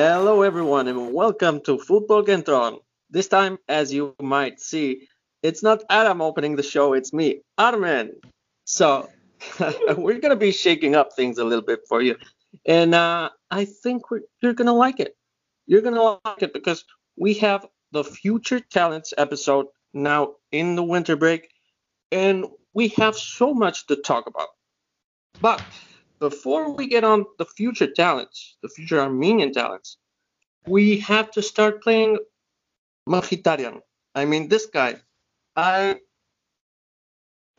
Hello, everyone, and welcome to Football Kentron. This time, as you might see, it's not Aram opening the show, it's me, Armen. So, we're going to be shaking up things a little bit for you. And uh, I think you're going to like it. You're going to like it because we have the Future Talents episode now in the winter break, and we have so much to talk about. But before we get on the future talents, the future Armenian talents, we have to start playing Mkhitaryan. I mean, this guy, I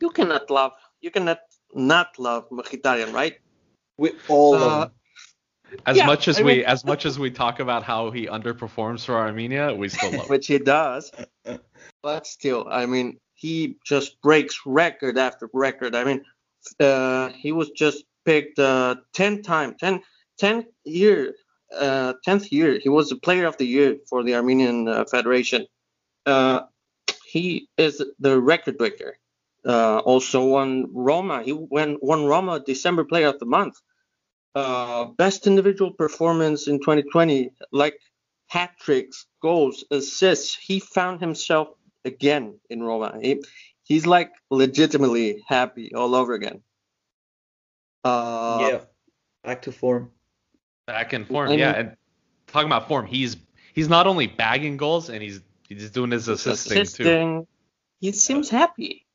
you cannot love, you cannot not love Mkhitaryan, right? We all uh, love him. As yeah, much as I mean, we as much as we talk about how he underperforms for Armenia, we still love Which he does. but still, I mean, he just breaks record after record. I mean, uh, he was just picked uh, 10 time 10 10 year uh, 10th year. He was the player of the year for the armenian uh, federation. Uh, he is the record breaker. Uh, also won roma. He won, won roma december player of the month. Uh, best individual performance in 2020 like hat tricks goals assists. He found himself again in roma. He, he's like legitimately happy all over again uh, yeah, back to form. Back in form, yeah. And talking about form, he's he's not only bagging goals and he's he's doing his assisting, assisting. too. He seems happy.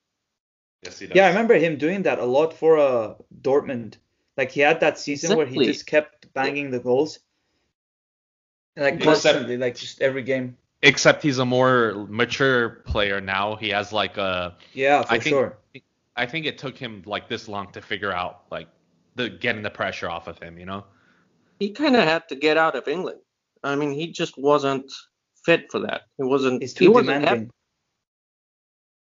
Yes, he does. Yeah, I remember him doing that a lot for uh Dortmund. Like he had that season exactly. where he just kept banging the goals. Like constantly, like just every game. Except he's a more mature player now. He has like a yeah, for I think, sure. I think it took him like this long to figure out like the getting the pressure off of him, you know? He kind of had to get out of England. I mean, he just wasn't fit for that. He wasn't. He's too he demanding.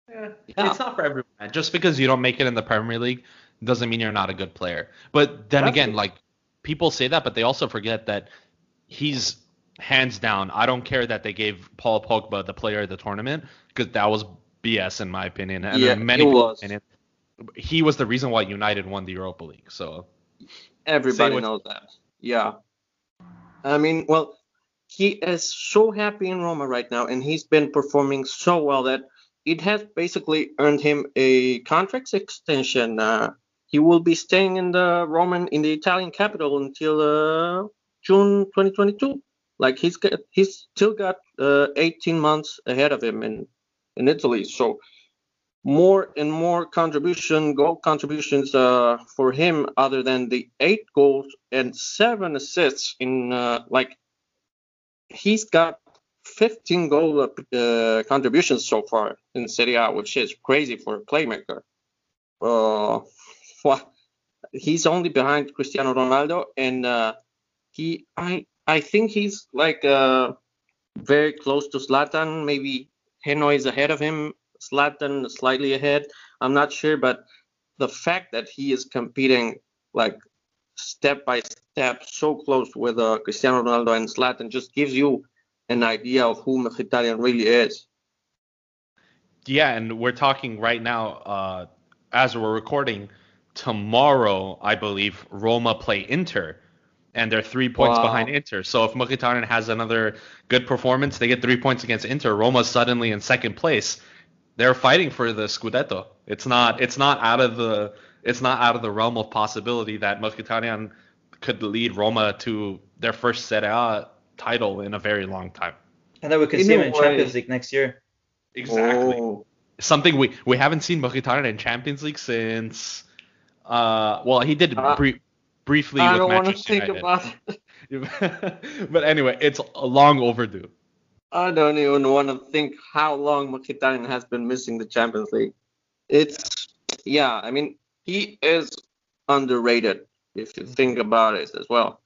Yeah, yeah, it's not for everyone. Just because you don't make it in the Premier League doesn't mean you're not a good player. But then again, like people say that, but they also forget that he's hands down. I don't care that they gave Paul Pogba the player of the tournament because that was BS in my opinion, and yeah, many was. Opinion, he was the reason why United won the Europa League. So everybody knows that. Yeah. I mean, well, he is so happy in Roma right now, and he's been performing so well that it has basically earned him a contract extension. Uh, he will be staying in the Roman in the Italian capital until uh, June 2022. Like he's got, he's still got uh, 18 months ahead of him in in Italy. So more and more contribution, goal contributions uh, for him, other than the eight goals and seven assists in uh, like he's got 15 goal uh, contributions so far in Serie A, which is crazy for a playmaker. Uh, well, he's only behind Cristiano Ronaldo, and uh, he I I think he's like uh, very close to Zlatan. Maybe Hanoi is ahead of him Zlatan slightly ahead. I'm not sure, but the fact that he is competing like step by step so close with uh, Cristiano Ronaldo and Zlatan just gives you an idea of who Mkhitaryan really is. Yeah, and we're talking right now uh, as we're recording. Tomorrow, I believe Roma play Inter, and they're three points wow. behind Inter. So if Mkhitaryan has another good performance, they get three points against Inter. Roma's suddenly in second place they're fighting for the Scudetto. It's not it's not out of the it's not out of the realm of possibility that Mkhitaryan could lead Roma to their first Serie A title in a very long time. And then we could in see him in way. Champions League next year. Exactly. Oh. Something we we haven't seen Mkhitaryan in Champions League since uh well he did uh, briefly I with Manchester United. but anyway, it's a long overdue. I don't even want to think how long Mkhitaryan has been missing the Champions League. It's yeah, I mean he is underrated if you think about it as well.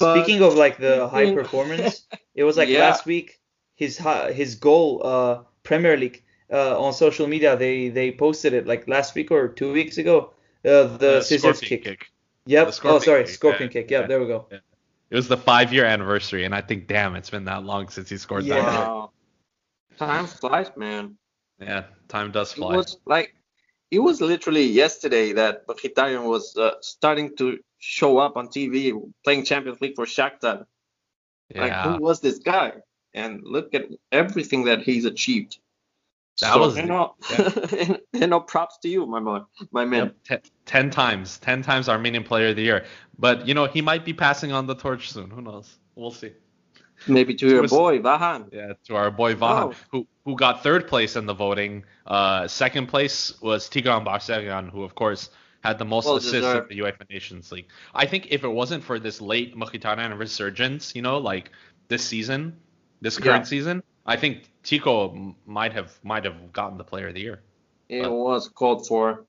But, Speaking of like the high performance, it was like yeah. last week his his goal uh Premier League uh, on social media they they posted it like last week or two weeks ago uh, the, the scissors kick. kick. Yep. Oh sorry, kick. scorpion yeah. kick. Yep, yeah. there we go. Yeah. It was the five year anniversary, and I think, damn, it's been that long since he scored yeah. that. Wow. Time flies, man. Yeah, time does fly. It was like it was literally yesterday that Mkhitaryan was uh, starting to show up on TV playing Champions League for Shakhtar. Yeah. Like who was this guy? And look at everything that he's achieved. That so, was you know, yeah. you know, props to you, my man, my man. Yep, ten times, ten times Armenian Player of the Year. But you know, he might be passing on the torch soon. Who knows? We'll see. Maybe to, to your boy Vahan. Yeah, to our boy Vahan, oh. who who got third place in the voting. Uh, second place was Tigran Barseghian, who of course had the most well assists deserved. of the UEFA Nations League. I think if it wasn't for this late Mkhitaryan resurgence, you know, like this season, this current yeah. season, I think Tico might have might have gotten the Player of the Year. It but, was called for.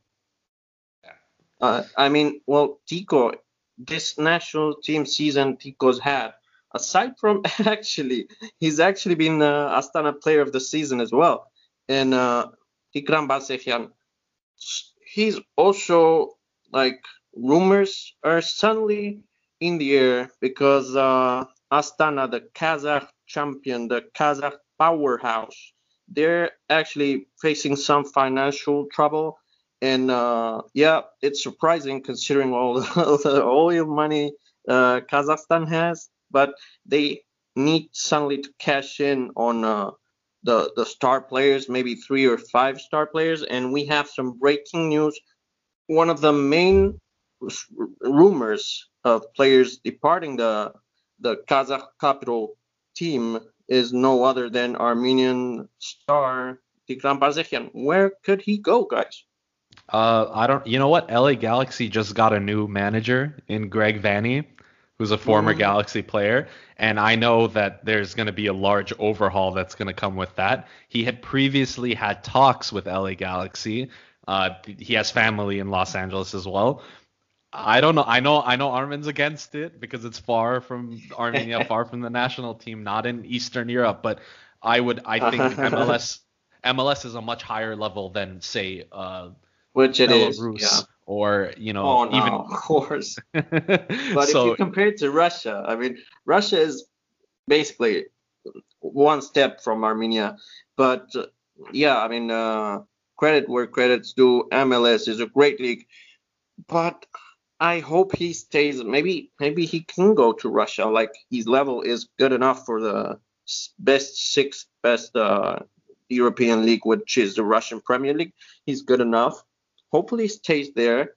Yeah. Uh, I mean, well, Tico, this national team season Tico's had, aside from actually, he's actually been uh, Astana Player of the Season as well. And uh, Barseghian, he's also like rumors are suddenly in the air because uh, Astana, the Kazakh champion, the Kazakh powerhouse, they're actually facing some financial trouble. And uh, yeah, it's surprising considering all the oil money uh, Kazakhstan has, but they need suddenly to cash in on uh, the the star players, maybe three or five star players, and we have some breaking news. One of the main rumors of players departing the the Kazakh capital team is no other than Armenian star Tigran Barseghian. Where could he go, guys? Uh, I don't. You know what? LA Galaxy just got a new manager in Greg Vanney who's a former mm-hmm. Galaxy player, and I know that there's going to be a large overhaul that's going to come with that. He had previously had talks with LA Galaxy. Uh, he has family in Los Angeles as well. I don't know. I know. I know Armen's against it because it's far from Armenia, far from the national team, not in Eastern Europe. But I would. I think MLS MLS is a much higher level than say. Uh, Which it Belarus. is. Yeah or you know oh, no, even of course but so, if you compare it to russia i mean russia is basically one step from armenia but uh, yeah i mean uh, credit where credit's due mls is a great league but i hope he stays maybe maybe he can go to russia like his level is good enough for the best six best uh, european league which is the russian premier league he's good enough hopefully stays there.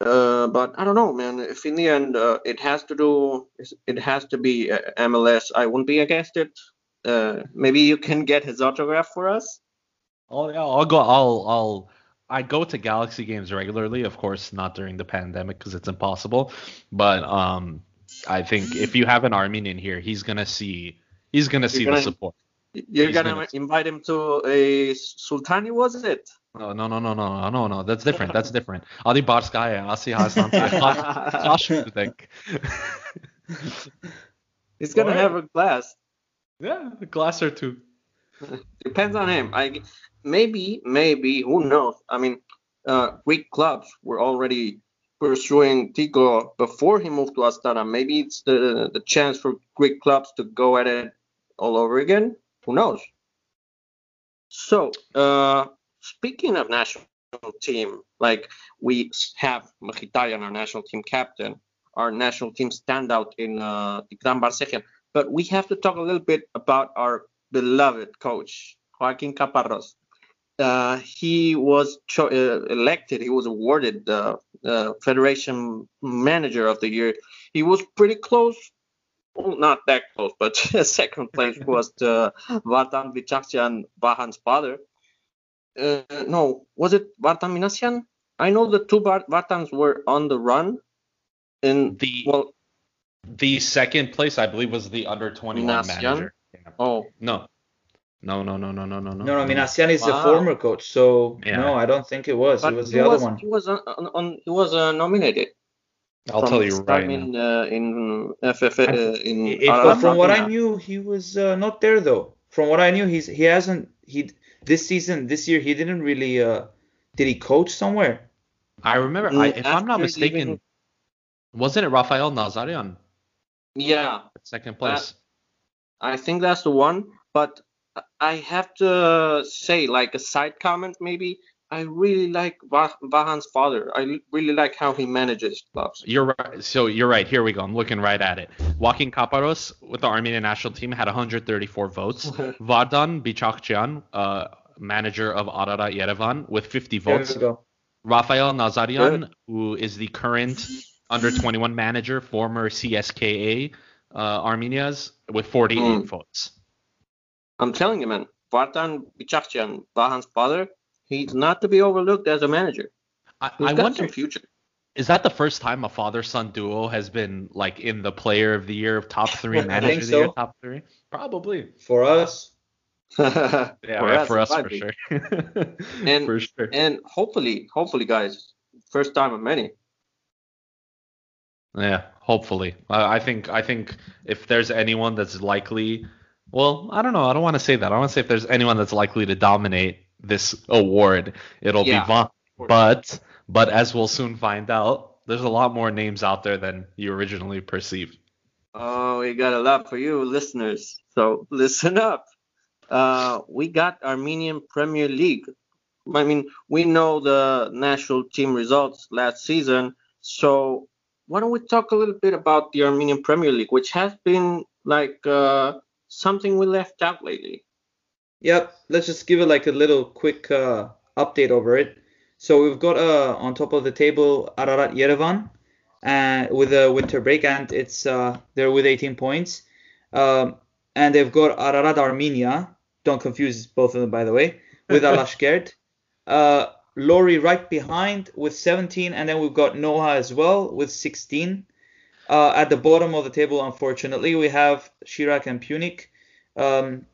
Uh, but I don't know, man. If in the end uh, it has to do, it has to be uh, MLS, I wouldn't be against it. Uh, maybe you can get his autograph for us. Oh yeah, I'll go. I'll I'll I go to Galaxy games regularly. Of course, not during the pandemic because it's impossible. But um, I think if you have an Armenian here, he's gonna see he's gonna see gonna, the support. You're gonna, gonna invite him to a Sultani, was it? No, no, no, no, no, no, no. That's different. That's different. Adi Barskaya, Asi Hasan, think. He's gonna have a glass. Yeah, a glass or two. Depends on him. I maybe, maybe, who knows? I mean, uh, Greek clubs were already pursuing Tico before he moved to Astana. Maybe it's the the chance for Greek clubs to go at it all over again. Who knows? So, uh, speaking of national team, like we have Mkhitaryan, our national team captain, our national team standout in uh, Tigran Barseghian, but we have to talk a little bit about our beloved coach, Joaquin Caparros. Uh, he was cho- uh, elected, he was awarded the uh, Federation Manager of the Year. He was pretty close, well, not that close, but second place was to Vartan Bichakhchyan Vahan's father uh, no, was it Vartan Minasian? I know the two Bart- Vartans were on the run. In the well, the second place I believe was the under 21 Minasian? manager. Yeah. Oh no. No, no, no, no, no, no, no. No, no, Minasian is wow. the former coach, so yeah. no, I don't think it was. But it was the was, other one. He was on, on, on he was uh, nominated. I'll tell you right in, uh, in FFA, uh, in. It, it, from what I knew, he was uh, not there though. From what I knew, he's he hasn't he this season, this year, he didn't really. Uh, did he coach somewhere? I remember, I, if I'm not mistaken, even, wasn't it Rafael Nazarian? Yeah. Second place. I think that's the one, but I have to say, like a side comment, maybe. I really like Vahan's father. I really like how he manages clubs. You're right. So you're right. Here we go. I'm looking right at it. Joaquin Caparros with the Armenian national team had 134 votes. Vardan Bichakhchyan, uh, manager of Ararat Yerevan, with 50 votes. Rafael Nazarian, Good. who is the current under 21 manager, former CSKA uh, Armenia's, with 48 mm. votes. I'm telling you, man, Vardan Bichakhchyan, Vahan's father, he's not to be overlooked as a manager. I, I wonder future. Is that the first time a father-son duo has been like in the Player of the Year, of top three manager of the so. year, top three? Probably for us. yeah, for us, for, us for sure. and for sure. and hopefully, hopefully, guys, first time of many. Yeah, hopefully. I think I think if there's anyone that's likely, well, I don't know. I don't want to say that. I want to say if there's anyone that's likely to dominate this award, it'll yeah, be Vahan. But but as we'll soon find out, there's a lot more names out there than you originally perceived. Oh, we got a lot for you listeners. So listen up. Uh, we got Armenian Premier League. I mean, we know the national team results last season. So why don't we talk a little bit about the Armenian Premier League, which has been like uh, something we left out lately. Yep, let's just give it like a little quick uh, update over it. So we've got uh, on top of the table Ararat Yerevan uh, with a winter break, and it's uh, they're with 18 points. Um, and they've got Ararat Armenia. Don't confuse both of them, by the way, with Alashkert. Uh, Lori right behind with 17, and then we've got Noah as well with 16. Uh, at the bottom of the table, unfortunately, we have Shirak and Pyunik. Um,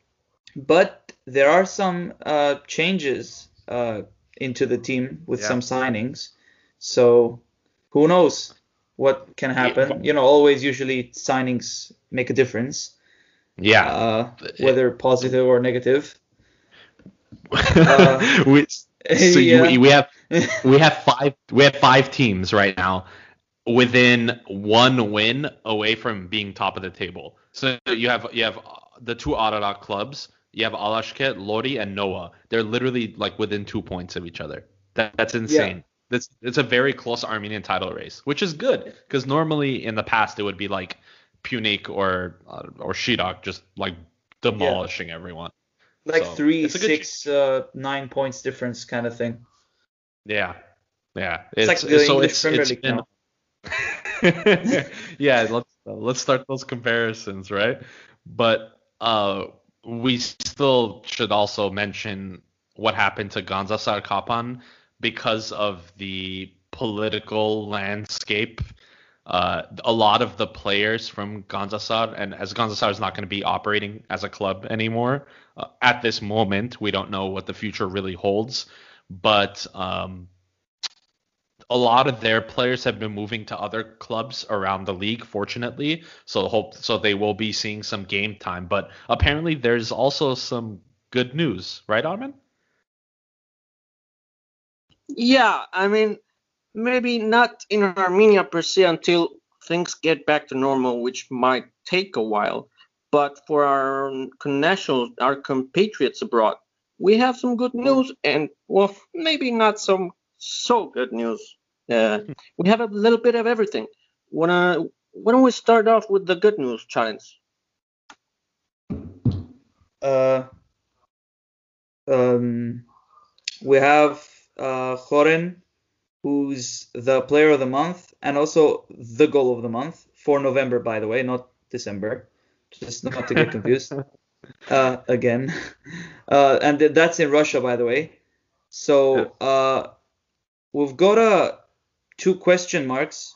but there are some uh, changes uh, into the team with yeah. some signings. So who knows what can happen? You know, always usually signings make a difference. Yeah. Uh, whether positive or negative. We, so yeah. you, we have we have five we have five teams right now within one win away from being top of the table. So you have you have the two Ararat clubs you have Alashkert, Lori, and Noah. They're literally like within two points of each other. That, that's insane. Yeah. That's it's a very close Armenian title race, which is good because normally in the past it would be like Pyunik or uh, or Shirak just like demolishing yeah. everyone. Like so, three, six, uh, nine points difference kind of thing. Yeah, yeah. It's, it's like the English it's, Premier League now. yeah, let's let's start those comparisons, right? But uh, we still should also mention what happened to Gandzasar Kapan because of the political landscape. Uh, a lot of the players from Gandzasar, and as Gandzasar is not going to be operating as a club anymore uh, at this moment, we don't know what the future really holds. But um, a lot of their players have been moving to other clubs around the league, fortunately. So hope so they will be seeing some game time. But apparently there's also some good news, right, Armen? Yeah, I mean maybe not in Armenia per se until things get back to normal, which might take a while. But for our nationals, our compatriots abroad, we have some good news and well maybe not some so good news uh, we have a little bit of everything. Wanna, why don't we start off with the good news Charentz? Uh, um, we have uh, Khoren, who's the player of the month and also the goal of the month for November, by the way, not December, just not to get confused. uh, again, uh, and that's in Russia, by the way. So uh, we've got a two question marks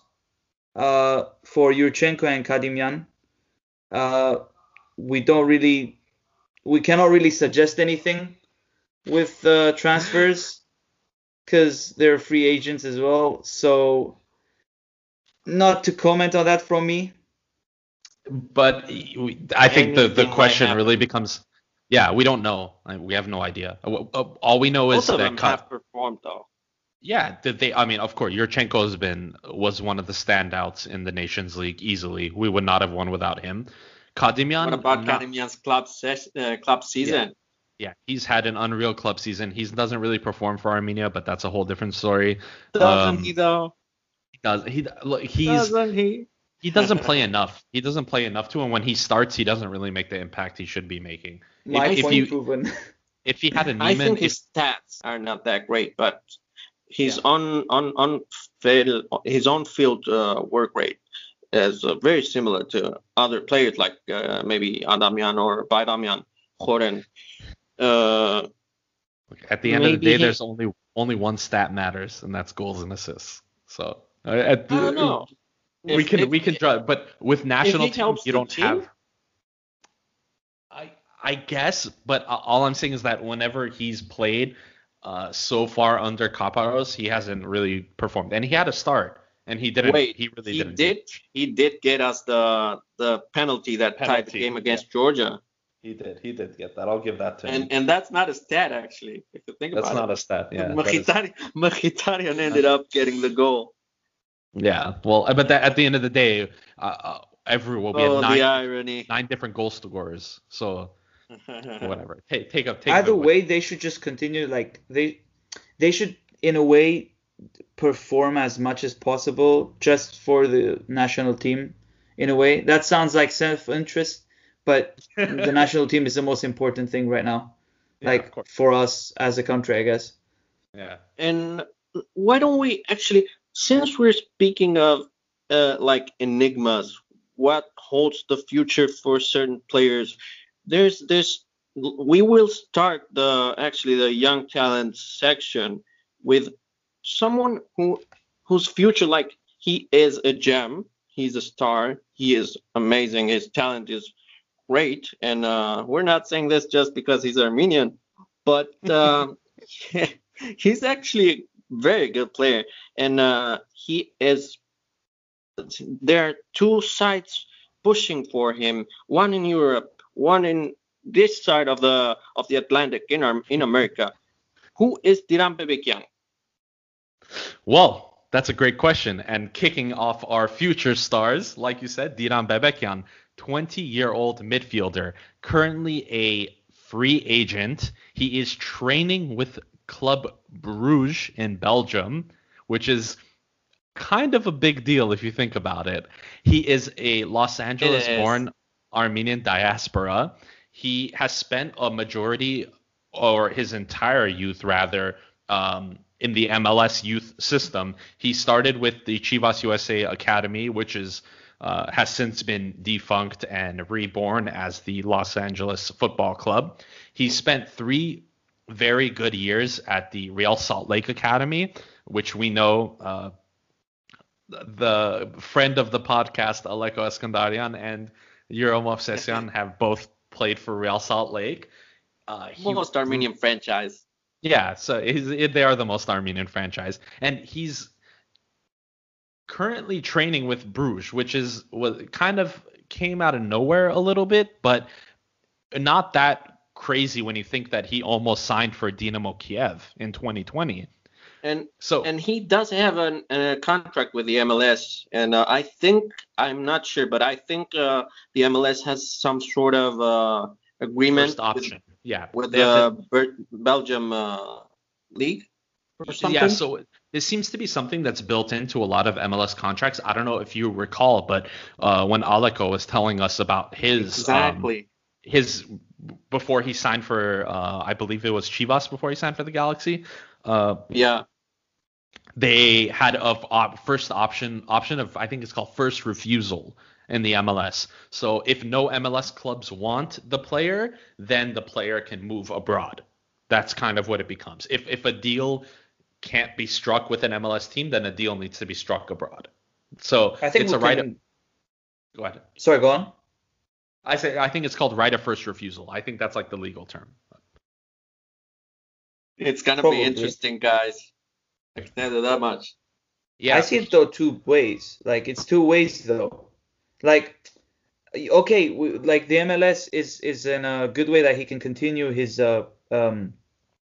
uh, for Yurchenko and Kadimian. Uh, we don't really, we cannot really suggest anything with uh, transfers because they're free agents as well. So, not to comment on that from me. But I think the, the question really becomes, yeah, we don't know. We have no idea. All we know is Both that of them have performed though. Yeah, did they? I mean, of course, Yurchenko has been was one of the standouts in the Nations League easily. We would not have won without him. Kadimian. What about not, Kadimian's club ses- uh, club season? Yeah, he's had an unreal club season. He doesn't really perform for Armenia, but that's a whole different story. Doesn't um, he though? He does. He look. He's. Doesn't he? He doesn't play enough. He doesn't play enough to, and when he starts, he doesn't really make the impact he should be making. My if, point if proven. If he had a Niemann, I think his stats are not that great, but his yeah. on on on field his on field uh, work rate is uh, very similar to other players like uh, maybe Adamian or Bayramyan, Horen. Uh, at the end of the day, he, there's only only one stat matters, and that's goals and assists. So uh, at the, I don't know. We if, can if, we can draw, but with national teams you don't team? have. I I guess, but all I'm saying is that whenever he's played uh, so far under Caparros, he hasn't really performed, and he had a start and he didn't. Wait, he really he didn't. did. He did get us the the penalty that penalty. tied the game against yeah. Georgia. He did. He did get that. I'll give that to and, him. And that's not a stat actually, if you think that's about it. That's not a stat. Yeah. Mkhitaryan, Mkhitaryan ended up getting the goal. Yeah. Well, but that, at the end of the day, uh, uh everyone we oh, had nine, nine different goal scorers. So whatever. Take take up. Take Either way, they should just continue. Like they they should in a way perform as much as possible just for the national team in a way. That sounds like self-interest, but the national team is the most important thing right now. Yeah, like for us as a country, I guess. Yeah. And why don't we actually, since we're speaking of uh, like enigmas, what holds the future for certain players? There's this. We will start the actually the young talent section with someone who whose future like he is a gem. He's a star. He is amazing. His talent is great. And uh, we're not saying this just because he's armenian but um, he's actually a very good player. And uh, he is there are two sides pushing for him one in europe one in this side of the of the atlantic in, um, in america who is diran bebekian well, that's a great question. And kicking off our future stars, like you said, Diran Bebekian, 20 year old midfielder, currently a free agent. He is training with Club Bruges in Belgium, which is kind of a big deal if you think about it. He is a Los Angeles born Armenian diaspora. He has spent a majority or his entire youth rather um, in the MLS youth system. He started with the Chivas USA Academy, which is uh, has since been defunct and reborn as the Los Angeles Football Club. He spent three very good years at the Real Salt Lake Academy, which we know uh, the friend of the podcast, Aleko Eskandarian and Yura Movsisyan, have both played for Real Salt Lake. Uh, Most Armenian franchise. Yeah, so they are the most Armenian franchise, and he's currently training with Bruges, which is what kind of came out of nowhere a little bit, but not that crazy when you think that he almost signed for Dynamo Kiev in 2020. And so, and he does have an, a contract with the MLS, and uh, I think I'm not sure, but I think uh, the MLS has some sort of uh, agreement. First option. With, yeah. With the to, Belgium uh, league or something. Yeah, so this seems to be something that's built into a lot of MLS contracts. I don't know if you recall, but uh, when Aleko was telling us about his um, exactly um, his before he signed for uh, I believe it was Chivas before he signed for the Galaxy. Uh, yeah. They had a op, first option option of I think it's called first refusal in the MLS. So if no MLS clubs want the player, then the player can move abroad. That's kind of what it becomes. If if a deal can't be struck with an MLS team, then a deal needs to be struck abroad. So I think it's a right. Of, go ahead. Sorry, go on. I say I think it's called right of first refusal. I think that's like the legal term. It's gonna Probably. be interesting, guys. I can tell that much. Yeah. I see it though two ways. Like it's two ways though like okay, we, like the MLS is is in a good way that he can continue his uh um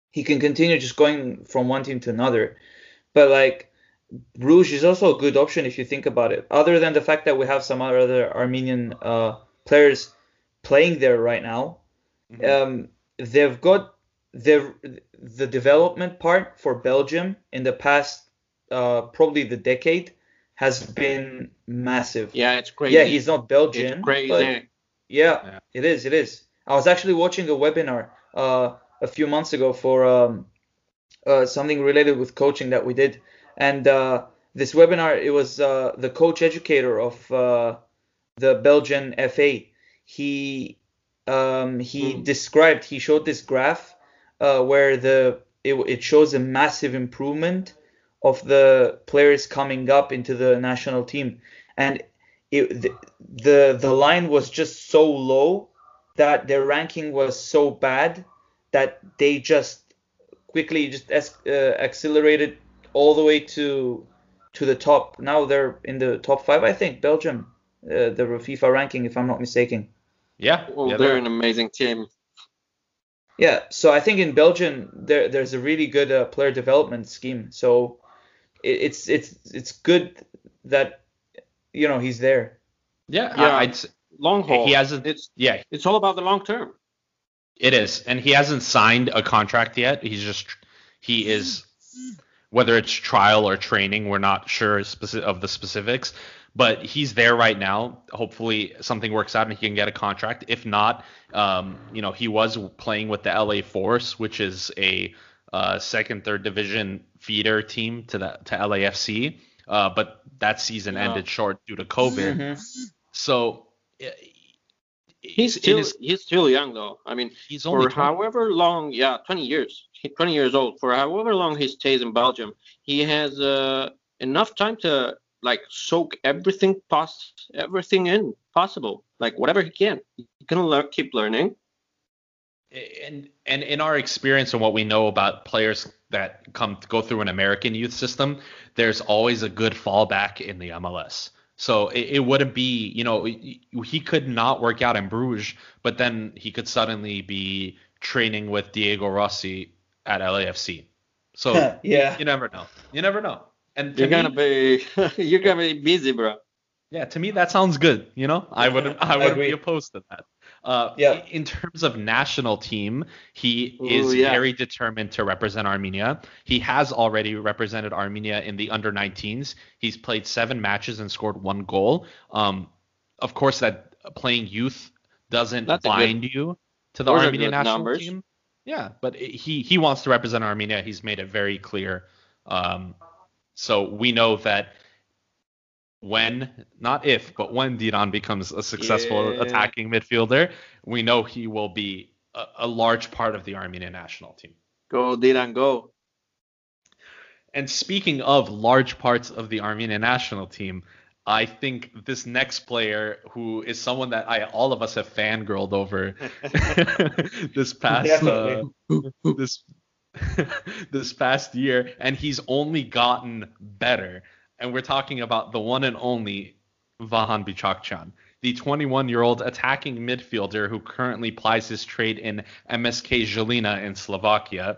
he can continue just going from one team to another, but like Bruges is also a good option if you think about it. Other than the fact that we have some other Armenian uh players playing there right now, mm-hmm. um they've got the the development part for Belgium in the past uh, probably the decade has been massive. Yeah, it's crazy. Yeah, he's not Belgian. It's crazy. Yeah, yeah, it is. It is. I was actually watching a webinar uh, a few months ago for um, uh, something related with coaching that we did, and uh, this webinar it was uh, the coach educator of uh, the Belgian FA. He um, he mm. described he showed this graph uh, where the it, it shows a massive improvement of the players coming up into the national team, and it, the, the the line was just so low that their ranking was so bad that they just quickly just es- uh, accelerated all the way to to the top. Now they're in the top five, I think. Belgium, uh, the FIFA ranking, if I'm not mistaken. Yeah, well, yeah, they're, they're, an amazing team. Yeah, so I think in Belgium there there's a really good uh, player development scheme. So it, it's it's it's good that you know he's there. Yeah, yeah. I'd, long haul. He hasn't. It's yeah. It's all about the long term. It is, and he hasn't signed a contract yet. He's just he is whether it's trial or training, we're not sure of the specifics. But he's there right now. Hopefully something works out and he can get a contract. If not, um, you know, he was playing with the LA Force, which is a uh, second, third division feeder team to the to LAFC. Uh, but that season yeah. ended short due to COVID. Mm-hmm. So he's still his, he's still young though. I mean, he's only for 20. however long, yeah, 20 years, 20 years old. For however long he stays in Belgium, he has uh, enough time to like soak everything pos everything in possible, like whatever he can. He can learn, keep learning. And and in our experience and what we know about players that come go through an American youth system, there's always a good fallback in the MLS. So it, it, wouldn't be, you know, he could not work out in Bruges, but then he could suddenly be training with Diego Rossi at LAFC. So yeah, you, you, never know. You never know. And you're me, gonna be you're gonna be busy, bro. Yeah, to me that sounds good. You know, I wouldn't I wouldn't be opposed to that. Uh, yeah. In terms of national team, he Ooh, is yeah. very determined to represent Armenia. He has already represented Armenia in the under 19s. He's played seven matches and scored one goal. Um, of course, that playing youth doesn't That's bind good, you to the Armenian national numbers. team. Yeah, but he he wants to represent Armenia. He's made it very clear. Um, so we know that when, not if, but when Diran becomes a successful yeah. attacking midfielder, we know he will be a, a, large part of the Armenian national team. Go, Diran, go. And speaking of large parts of the Armenian national team, I think this next player, who is someone that I all of us have fangirled over this past uh, this this past year, and he's only gotten better and we're talking about the one and only Vahan Bichakhchyan, the 21-year-old attacking midfielder who currently plies his trade in MSK Zilina in Slovakia.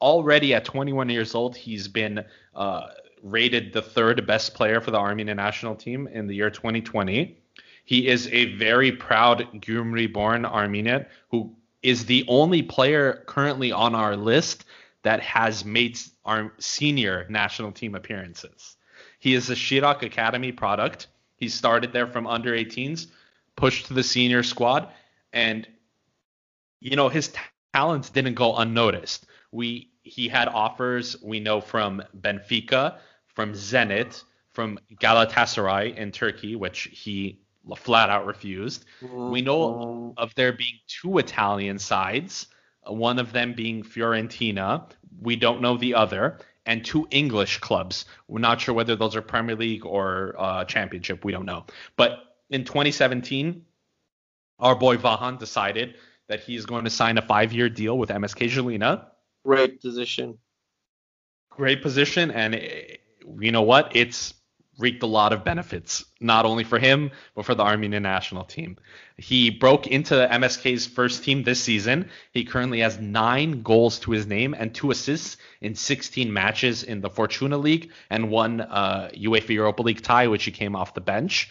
Already at 21 years old, he's been uh, rated the third best player for the Armenian national team in the year 2020. He is a very proud Gyumri-born Armenian who is the only player currently on our list that has made our senior national team appearances. He is a Shirak Academy product. He started there from under 18s, pushed to the senior squad, and you know his t- talents didn't go unnoticed. We he had offers we know from Benfica, from Zenit, from Galatasaray in Turkey, which he flat out refused. Mm-hmm. We know of there being two Italian sides, one of them being Fiorentina. We don't know the other and two English clubs. We're not sure whether those are Premier League or uh, Championship. We don't know. But in 2017, our boy Vahan decided that he's going to sign a five-year deal with MSK Zilina. Great position. Great position, and eh, you know what? It's reaped a lot of benefits, not only for him, but for the Armenian national team. He broke into MSK's first team this season. He currently has nine goals to his name and two assists in 16 matches in the Fortuna League and one uh, UEFA Europa League tie, which he came off the bench.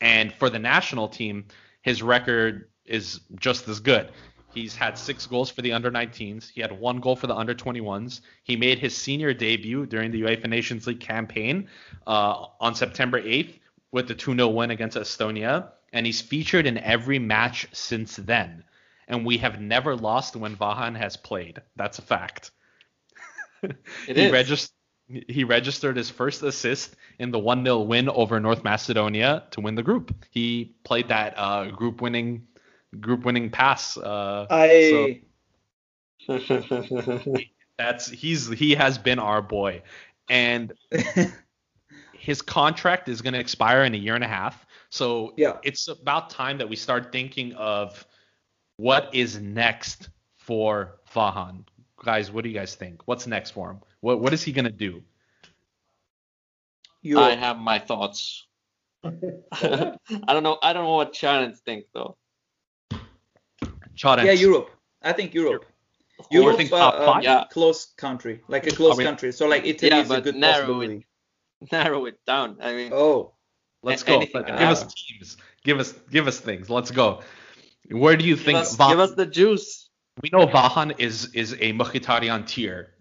And for the national team, his record is just as good. He's had six goals for the under 19s. He had one goal for the under 21s. He made his senior debut during the UEFA Nations League campaign uh, on September 8th with the 2 0 win against Estonia. And he's featured in every match since then. And we have never lost when Vahan has played. That's a fact. It he is. registered he registered his first assist in the 1-0 win over North Macedonia to win the group. He played that uh, group winning group winning pass. Uh, I that's he's he has been our boy, and his contract is going to expire in a year and a half. So Yeah. it's about time that we start thinking of what is next for Vahan. Guys, what do you guys think? What's next for him? What what is he going to do? you I have my thoughts. I don't know. I don't know what Charentz thinks though. Charentz. yeah Europe. I think Europe. Of Europe, think uh, top uh, five? Yeah. close country, like a close Are we- country. So like Italy Yeah, is a good narrow it. possibility. Narrow it down. I mean, Oh, Let's go. anything Let- can give us teams. Give us give us things. Let's go. Where do you give think us, Vahan? give us the juice. we know Vahan is is a Mkhitaryan tier.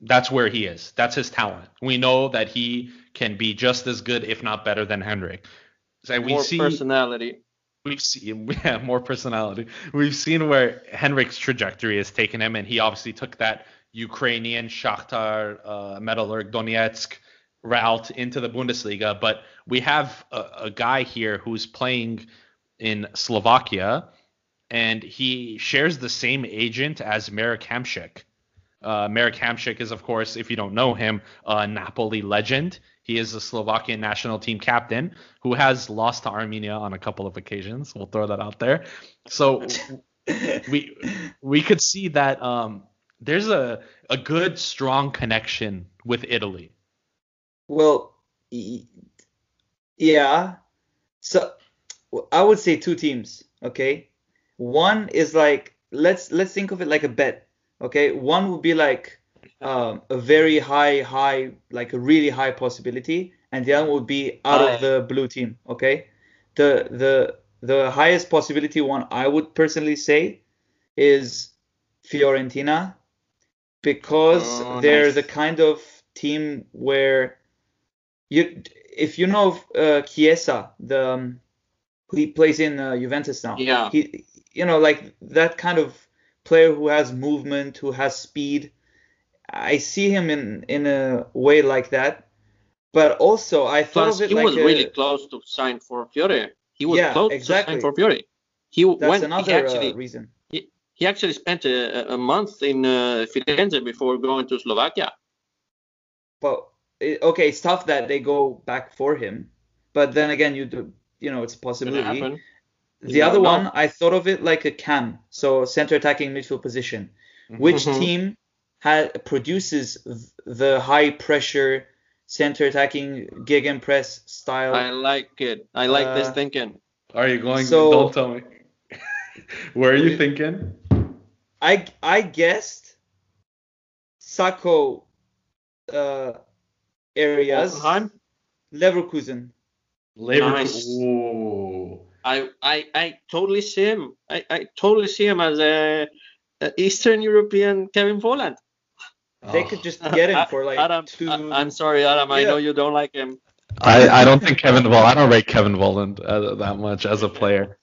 That's where he is. That's his talent. We know that he can be just as good, if not better, than Henrik. So we More see personality. We've seen have more personality. We've seen where Henrik's trajectory has taken him, and he obviously took that Ukrainian Shakhtar, uh, Donetsk route into the Bundesliga. But we have a, a guy here who's playing in Slovakia, and he shares the same agent as Marek Hamšík. Uh, Marek Hamšík is, of course, if you don't know him, a Napoli legend. He is the Slovakian national team captain who has lost to Armenia on a couple of occasions. We'll throw that out there. So we we could see that um, there's a a good strong connection with Italy. well, yeah. So I would say two teams. Okay, one is like let's let's think of it like a bet. Okay, one would be like um, a very high, high, like a really high possibility, and the other would be out of the blue team. Okay, the the the highest possibility one I would personally say is Fiorentina because Oh, they're nice. the kind of team where you if you know uh, Chiesa, the um, he plays in uh, Juventus now. Yeah. He, you know, like that kind of player who has movement, who has speed. I see him in in a way like that. But also, I thought Plus, of it he like was a, really close to sign for Fiore. He was Yeah, close exactly. to sign for Fiore. He that's went. another he actually uh, reason. he he actually spent a, a month in uh, Firenze before going to Slovakia. But okay, it's tough that they go back for him. But then again, you do, you know, it's a possibility. The You other one, know. I thought of it like a cam, so center attacking midfield position. Which Mhm. team ha- produces th- the high pressure center attacking gegenpress style? I like it. I like this Uh, thinking. Are you going? So- don't tell me. Where are you thinking? I I guessed Sacco uh, areas. Hoffenheim? Leverkusen. Nice. Ooh. I, I I totally see him. I, I totally see him as a, a Eastern European Kevin Volland. They Oh. could just get him for like Aram, two. I, am sorry, Aram. I know you don't like him. I, I don't think Kevin Vol. I don't rate Kevin Volland uh, that much as a player.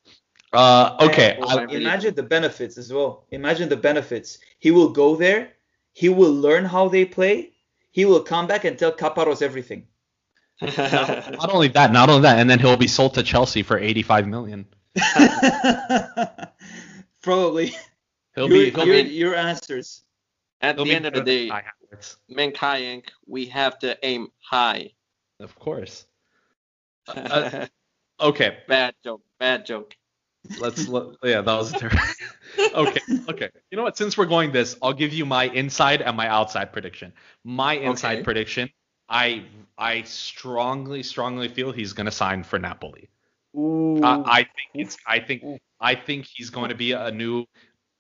Uh, okay. And- I- I Imagine the benefits as well. Imagine the benefits. He will go there. He will learn how they play. He will come back and tell Caparros everything. not only that, not only that, and then he'll be sold to Chelsea for 85 million. Probably. He'll your, be. He'll your, be. your answers. At he'll the end of the day, Havertz. We have to aim high. Of course. Uh, Okay. bad joke. Bad joke. Let's. look. yeah, that was terrible. okay. Okay. You know what? Since we're going this, I'll give you my inside and my outside prediction. My inside Okay. prediction. I I strongly, strongly feel he's going to sign for Napoli. Ooh. I, I think it's. I think. I think he's going to be a new,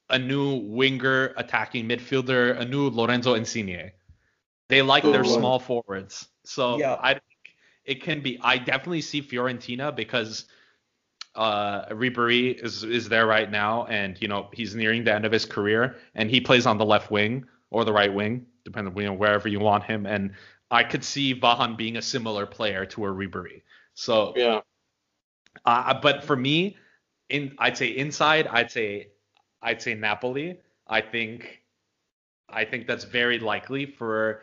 a new winger, attacking midfielder, a new Lorenzo Insigne. They like their small forwards, so Yeah. I think it can be. I definitely see Fiorentina because uh, Ribery is is there right now, and you know he's nearing the end of his career, and he plays on the left wing or the right wing, depending on you know, wherever you want him. And I could see Vahan being a similar player to a Ribery. So yeah. Uh, but for me, in I'd say inside, I'd say I'd say Napoli. I think I think that's very likely for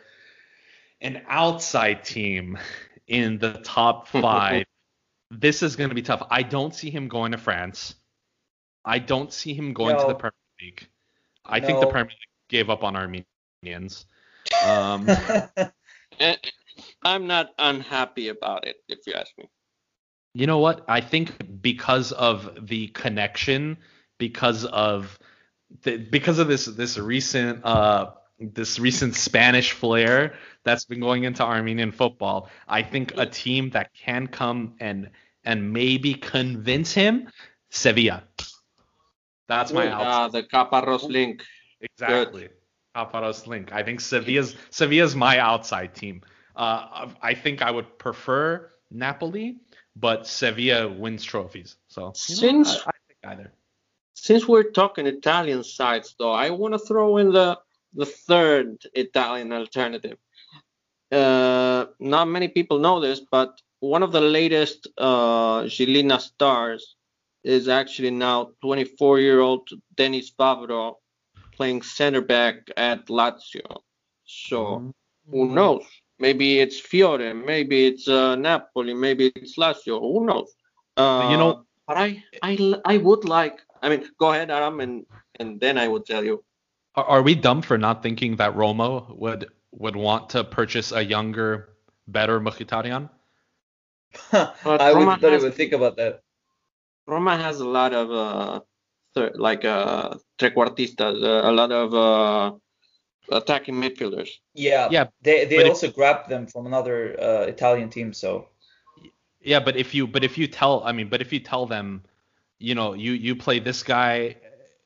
an outside team in the top five. this is going to be tough. I don't see him going to France. I don't see him going no. to the Premier League. I no. think the Premier League gave up on Armenians. Um, eh, I'm not unhappy about it, if you ask me. You know what? I think because of the connection, because of the, because of this this recent uh this recent Spanish flair that's been going into Armenian football, I think a team that can come and and maybe convince him, Sevilla. That's my outside. Uh, the Caparros link. Exactly. Good. Caparros link. I think Sevilla's Sevilla's my outside team. Uh, I think I would prefer Napoli, but Sevilla wins trophies. So since know, I, I think either. Since we're talking Italian sides, though, I want to throw in the the third Italian alternative. Uh, not many people know this, but one of the latest uh, Žilina stars is actually now 24-year-old Denis Vavro playing center back at Lazio. So mm-hmm. who knows? Maybe it's Fiore, maybe it's uh, Napoli, maybe it's Lazio. Who knows? Uh, you know, but I, I, I would like. I mean, go ahead, Aram, and and then I will tell you. Are, are we dumb for not thinking that Roma would would want to purchase a younger, better Mkhitaryan? I would not even think about that. Roma has a lot of uh, th- like uh, trequartistas, uh, a lot of uh, attacking midfielders. Yeah, yeah. They they also if, grabbed them from another uh, Italian team, so. Yeah, but if you but if you tell I mean, but if you tell them, you know, you you play this guy,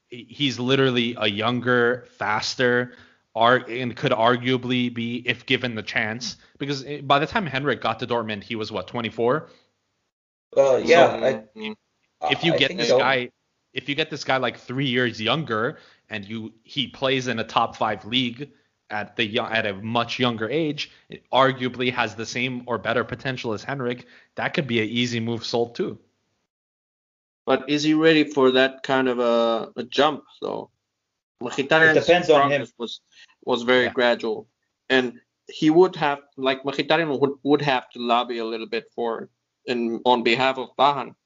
he's literally a younger, faster, and could arguably be if given the chance because by the time Henrik got to Dortmund, he was what 24. Uh, yeah. So, I, if you I get this so. guy, if you get this guy like three years younger, and you he plays in a top five league at the at a much younger age, it arguably has the same or better potential as Henrik. That could be an easy move sold too. But is he ready for that kind of a, a jump though? Mkhitaryan's it depends on him. Was was very yeah. gradual, and he would have like Mkhitaryan would, would have to lobby a little bit for in on behalf of Vahan.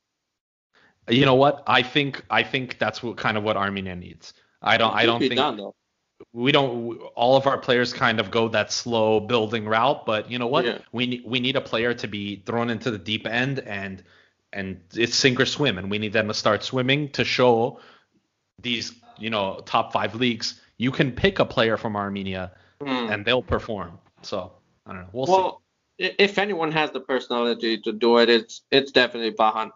You know what? I think I think that's what kind of what Armenia needs. I don't. I don't think done, we don't. All of our players kind of go that slow building route, but you know what? Yeah. We need we need a player to be thrown into the deep end and and it's sink or swim, and we need them to start swimming to show these you know top five leagues. You can pick a player from Armenia mm. and they'll perform. So I don't know. We'll, well see. if anyone has the personality to do it, it's it's definitely Vahan.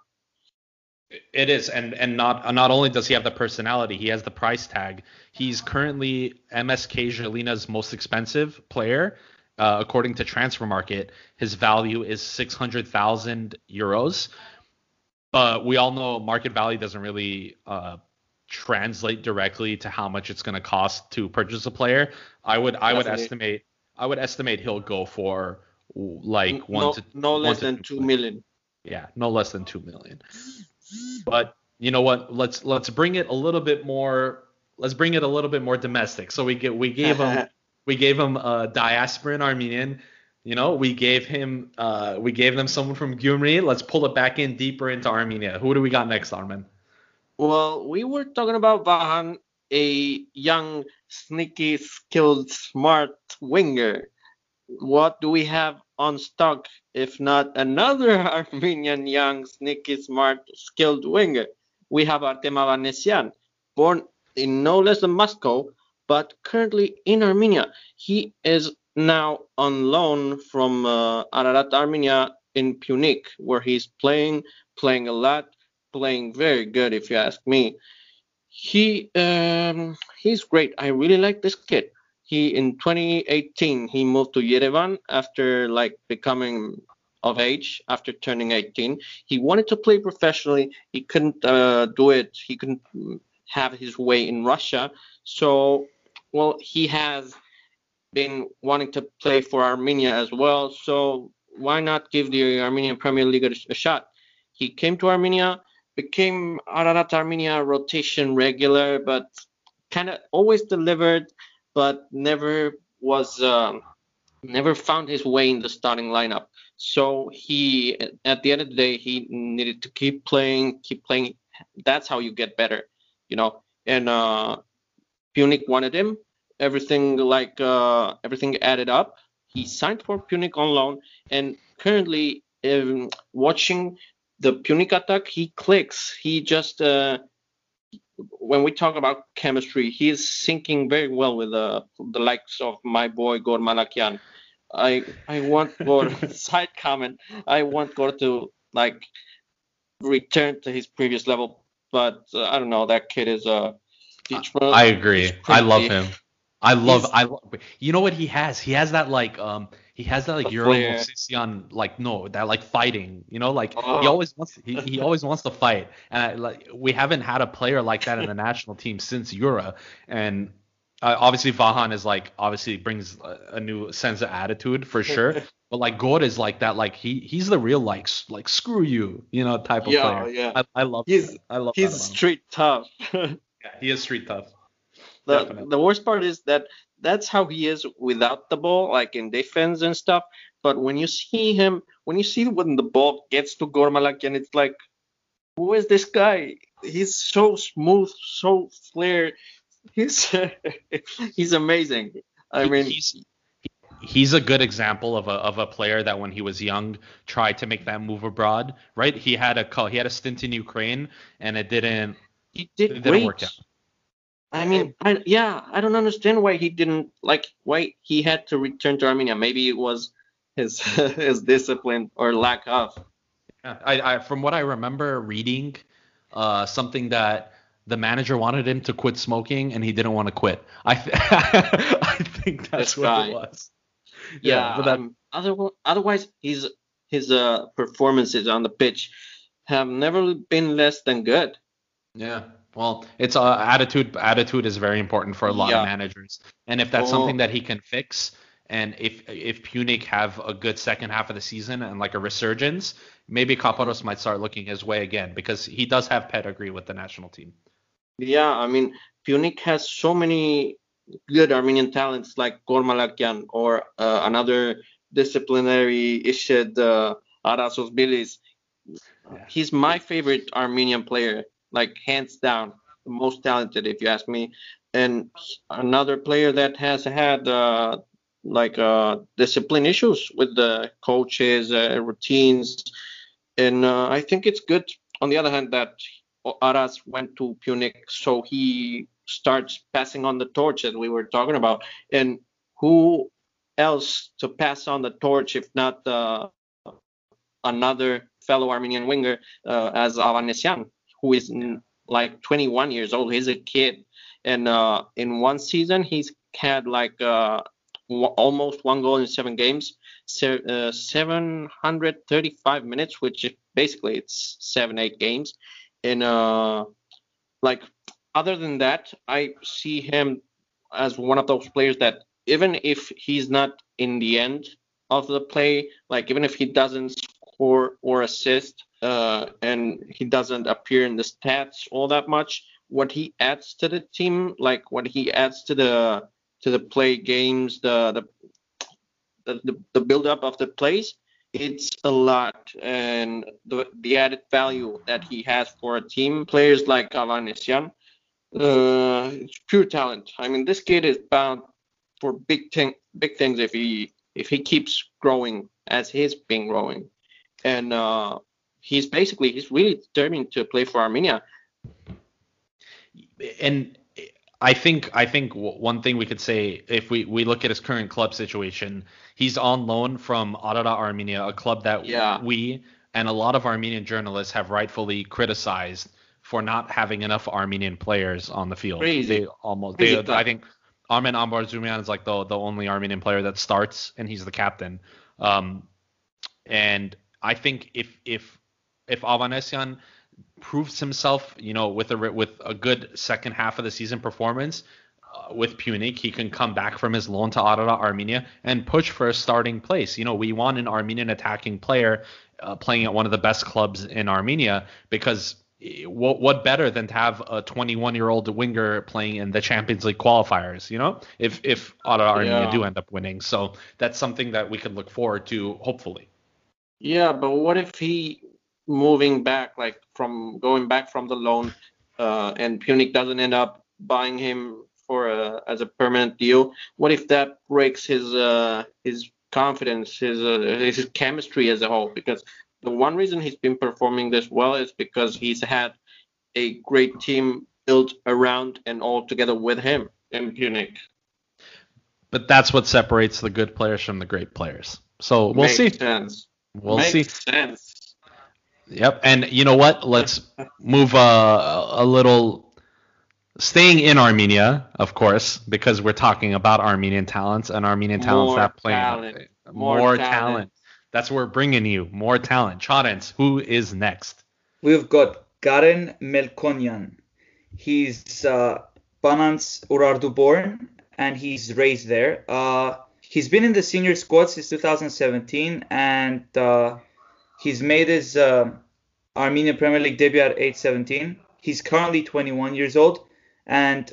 It is, and and not not only does he have the personality, he has the price tag. He's currently MSK Žilina's most expensive player, uh, according to Transfermarkt. His value is six hundred thousand euros. But we all know market value doesn't really uh, translate directly to how much it's going to cost to purchase a player. I would I would estimate I would estimate he'll go for like one no, to no less than two million. Yeah, no less than two million. But you know what? Let's let's bring it a little bit more. Let's bring it a little bit more domestic. So we get we gave him we gave him a diasporan Armenian. You know, we gave him uh, we gave them someone from Gyumri. Let's pull it back in deeper into Armenia. Who do we got next, Armen? Well, we were talking about Vahan, a young, sneaky, skilled, smart winger. What do we have on stock, if not another Armenian young, sneaky, smart, skilled winger. We have Artem Avanesyan, born in no less than Moscow, but currently in Armenia. He is now on loan from uh, Ararat Armenia in Pyunik, where he's playing, playing a lot, playing very good, if you ask me. He um, he's great. I really like this kid he in 2018 he moved to Yerevan after like becoming of age after turning 18. He wanted to play professionally. He couldn't uh, do it. He couldn't have his way in Russia. So, well, he has been wanting to play for Armenia as well. So why not give the Armenian Premier League a, a shot? He came to Armenia, became Ararat Armenia rotation regular, but kind of always delivered, but never was um, never found his way in the starting lineup. So he, at the end of the day, he needed to keep playing, keep playing. That's how you get better, you know. And uh, Pyunik wanted him. Everything like uh, everything added up. He signed for Pyunik on loan, and currently um, watching the Pyunik attack, he clicks. He just uh, when we talk about chemistry, he is syncing very well with uh, the likes of my boy Gor Malakian. I I want Gor side comment. I want Gor to like return to his previous level, but uh, I don't know. That kid is a. Uh, I agree. I love him. I love. I love. You know what he has? He has that like um he has that like Yura Movsisyan like no that like fighting you know like oh. he always wants he, he always wants to fight and I, like we haven't had a player like that in the national team since Yura and uh, obviously Vahan is like obviously brings a, a, new sense of attitude for sure but like God is like that like he he's the real like like screw you you know type of yeah, player yeah I, I love he's I love he's street tough yeah he is street tough the, the worst part is that that's how he is without the ball, like in defense and stuff. But when you see him, when you see when the ball gets to Gor Malakian, it's like, who is this guy? He's so smooth, so flair. He's he's amazing. I mean, he's he's a good example of a of a player that when he was young tried to make that move abroad. Right? He had a call, he had a stint in Ukraine and it didn't. He did it didn't work out. I mean, I, yeah, I don't understand why he didn't like why he had to return to Armenia. Maybe it was his his discipline or lack of. Yeah, I, I from what I remember reading, uh, something that the manager wanted him to quit smoking and he didn't want to quit. I th- I think that's what guy. it was. Yeah, yeah but that, um, other, otherwise his his uh performances on the pitch have never been less than good. Yeah. Well, it's uh, attitude. Attitude is very important for a lot yeah. of managers, and if that's oh. something that he can fix, and if if Pyunik have a good second half of the season and like a resurgence, maybe Caparros might start looking his way again because he does have pedigree with the national team. Yeah, I mean Pyunik has so many good Armenian talents like Gor Malakian or uh, another disciplinary Ished uh, Aras Özbiliz. Yeah. He's my favorite Armenian player like hands down the most talented, if you ask me. And another player that has had uh, like uh, discipline issues with the coaches, uh, routines, and uh, I think it's good. On the other hand, that Aras went to Pyunik, so he starts passing on the torch as we were talking about. And who else to pass on the torch if not uh, another fellow Armenian winger uh, as Avanesyan? Who is like 21 years old. He's a kid, and uh, in one season he's had like uh, w- almost one goal in seven games, se- uh, 735 minutes, which basically it's seven eight games. And uh, like other than that, I see him as one of those players that even if he's not in the end of the play, like even if he doesn't score or assist, uh, and he doesn't appear in the stats all that much. What he adds to the team, like what he adds to the to the play games, the the the, the build up of the plays, it's a lot, and the the added value that he has for a team. Players like Avanesyan, uh, it's pure talent. I mean, this kid is bound for big thing, big things if he if he keeps growing as he's been growing, and uh, he's basically he's really determined to play for Armenia. And I think I think one thing we could say if we, we look at his current club situation, he's on loan from Ararat Armenia, a club that yeah. we and a lot of Armenian journalists have rightfully criticized for not having enough Armenian players on the field. Crazy. They almost Crazy they, I think Armen Ambarzumyan is like the the only Armenian player that starts and he's the captain. Um, And I think if if if Avanesyan proves himself, you know, with a with a good second half of the season performance uh, with Pyunik, he can come back from his loan to Ararat Armenia and push for a starting place. You know, we want an Armenian attacking player uh, playing at one of the best clubs in Armenia because what what better than to have a 21 year old winger playing in the Champions League qualifiers? You know, if if Ararat Armenia yeah. do end up winning, so that's something that we could look forward to, hopefully. Yeah, but what if he moving back, like from going back from the loan, uh, and Pyunik doesn't end up buying him for a, as a permanent deal? What if that breaks his uh, his confidence, his uh, his chemistry as a whole? Because the one reason he's been performing this well is because he's had a great team built around and all together with him in Pyunik. But that's what separates the good players from the great players. So we'll Makes see. Sense. We'll Makes see. Sense. Yep. And you know what? Let's move uh, a little staying in Armenia, of course, because we're talking about Armenian talents and Armenian talents More that play talent. more, More talent. talent. That's what we're bringing you. More talent. Charentz, who is next? We've got Garen Melkonyan. He's uh, Banants Urartu born and he's raised there. Uh, he's been in the senior squad since 2017 and uh, he's made his uh, Armenian Premier League debut at age 17. He's currently 21 years old and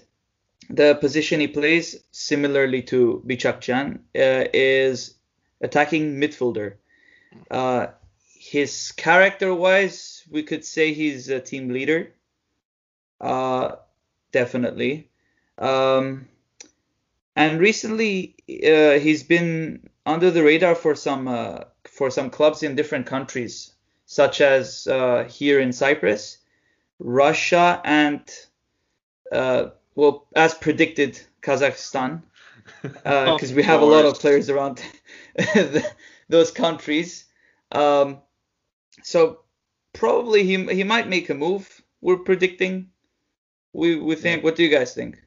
the position he plays, similarly to Bichakhchyan, uh, is attacking midfielder. Uh, his character-wise, we could say he's a team leader. Uh, definitely. Um, and recently, uh, he's been under the radar for some uh, for some clubs in different countries, such as uh, here in Cyprus, Russia, and uh, well, as predicted, Kazakhstan, because we have a lot of players around the, those countries. Um, so probably he he might make a move. We're predicting. We we think. What do you guys think?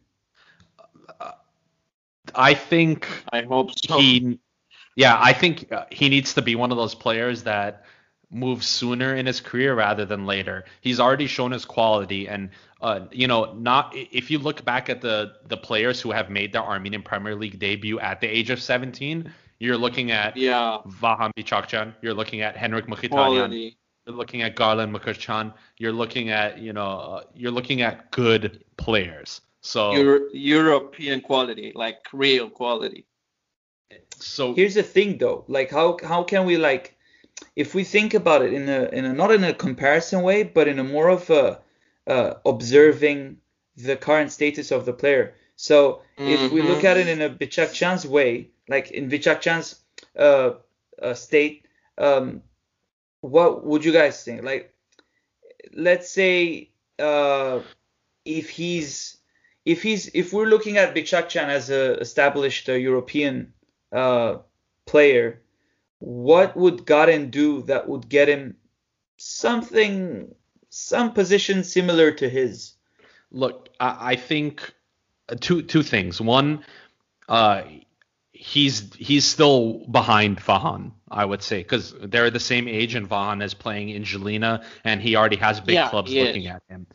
I think I hope so. he yeah i think uh, he needs to be one of those players that moves sooner in his career rather than later he's already shown his quality and uh, you know not if you look back at the the players who have made their armenian premier league debut at the age of 17 you're looking at yeah. vahan bichakhchyan you're looking at henrik mkhitaryan you're looking at garland mukherchan you're looking at you know uh, you're looking at good players so Euro- European quality, like real quality. so Here's the thing though, like how how can we like if we think about it in a in a not in a comparison way, but in a more of a uh, observing the current status of the player. So if we look at it in a Bichakhchyan's way, like in Bichakhchyan's uh, uh, state, um, what would you guys think? Like, let's say uh, if he's if he's if we're looking at Bichakhchyan as a established uh, European uh, player, what would Garen do that would get him something, some position similar to his? Look, I, I think uh, two two things. One, uh, he's he's still behind Vahan, I would say, because they're the same age, and Vahan is playing in Žilina, and he already has big Yeah, clubs looking is. at him.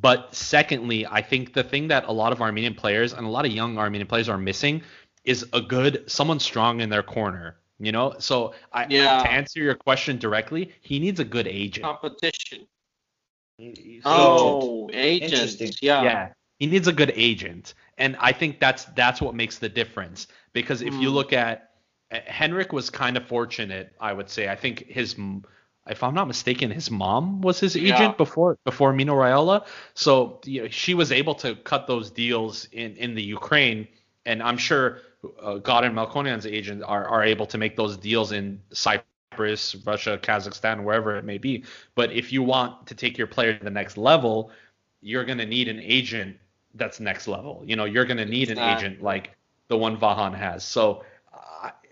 But secondly, I think the thing that a lot of Armenian players and a lot of young Armenian players are missing is a good someone strong in their corner. You know, so I, Yeah. to answer your question directly, he needs a good agent. Competition. So- Oh, agent. Interesting. Yeah. yeah he needs a good agent and i think that's that's what makes the difference because if you Mm. look at uh, henrik was kind of fortunate i would say i think his m- if i'm not mistaken his mom was his agent Yeah. before before mino raiola so you know, she was able to cut those deals in in the ukraine and i'm sure uh, garen melkonyan's agent are, are able to make those deals in cyprus russia kazakhstan wherever it may be but if you want to take your player to the next level you're going to need an agent that's next level. You know, you're going to need an agent like the one Vahan has. So,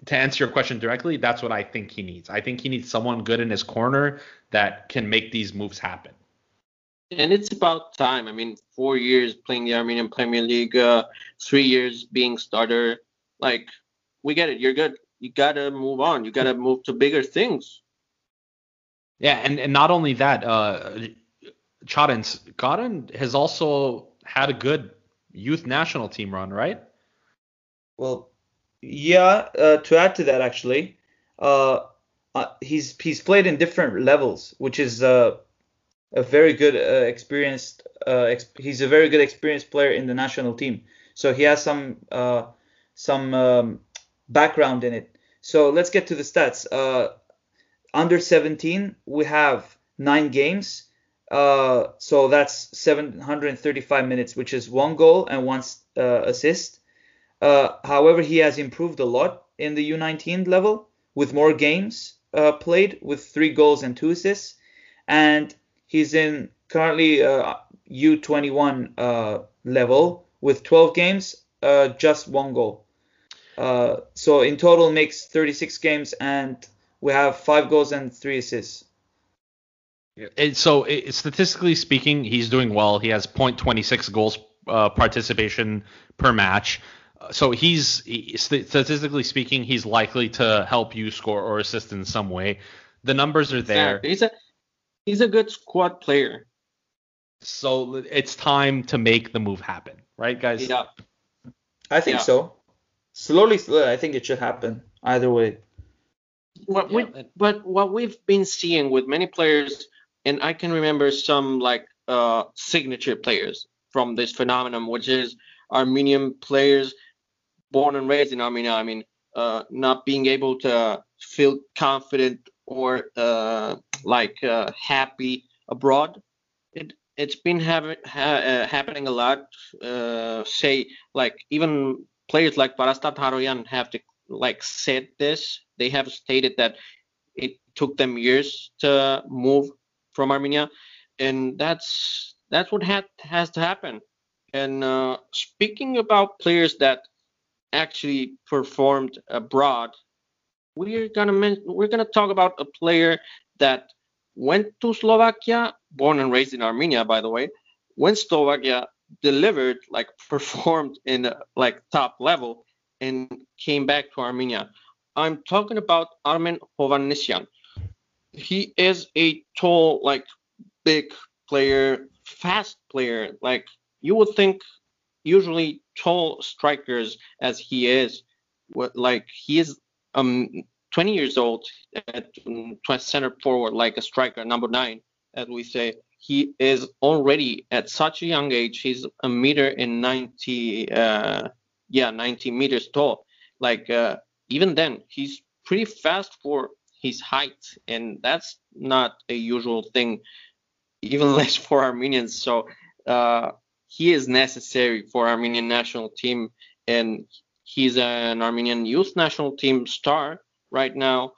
to answer your question directly, that's what I think he needs. I think he needs someone good in his corner that can make these moves happen. And it's about time. I mean, four years playing the Armenian Premier League, uh, three years being starter. Like, we get it. You're good. you gotta move on. You gotta move to bigger things. Yeah, and, and not only that, uh, Charentz, Godin has also had a good youth national team run, right? Well, yeah. Uh, to add to that, actually, uh, uh, he's he's played in different levels, which is uh, a very good uh, experienced. Exp- he's a very good experienced player in the national team, so he has some some um, background in it. So let's get to the stats. Under 17, we have nine games. So that's 735 minutes, which is one goal and one assist. Uh, however, he has improved a lot in the U19 level with more games uh, played, with three goals and two assists, and he's in currently U21 uh, level with 12 games, just one goal. so in total, makes 36 games and we have five goals and three assists. It, so it, statistically speaking, he's doing well. He has 0.26 goals uh, participation per match. So he's he, statistically speaking, he's likely to help you score or assist in some way. The numbers are there. He's a he's a good squad player. So it's time to make the move happen, right, guys? Yeah. I think yeah. so. Slowly, slowly, I think it should happen either way what yeah, we, but what we've been seeing with many players, and I can remember some like uh, signature players from this phenomenon, which is Armenian players born and raised in Armenia. I mean, uh, not being able to feel confident or uh, like uh, happy abroad. It it's been ha- uh, happening a lot. Uh, say like even players like Varazdat Haroyan have to like said this. They have stated that it took them years to move from Armenia, and that's that's what has to happen. And uh, speaking about players that actually performed abroad, we're gonna men- we're gonna talk about a player that went to Slovakia, born and raised in Armenia, by the way, went Slovakia, delivered, like performed in like top level, and came back to Armenia. I'm talking about Armen Hovhannisyan. He is a tall, like big player, fast player. Like you would think, usually tall strikers as he is, what like he is um 20 years old at center forward, like a striker, number nine, as we say. He is already at such a young age. He's a meter and 90, uh, yeah, 90 meters tall. Like uh, even then, he's pretty fast for his height, and that's not a usual thing, even less for Armenians. So uh, he is necessary for Armenian national team, and he's an Armenian youth national team star right now.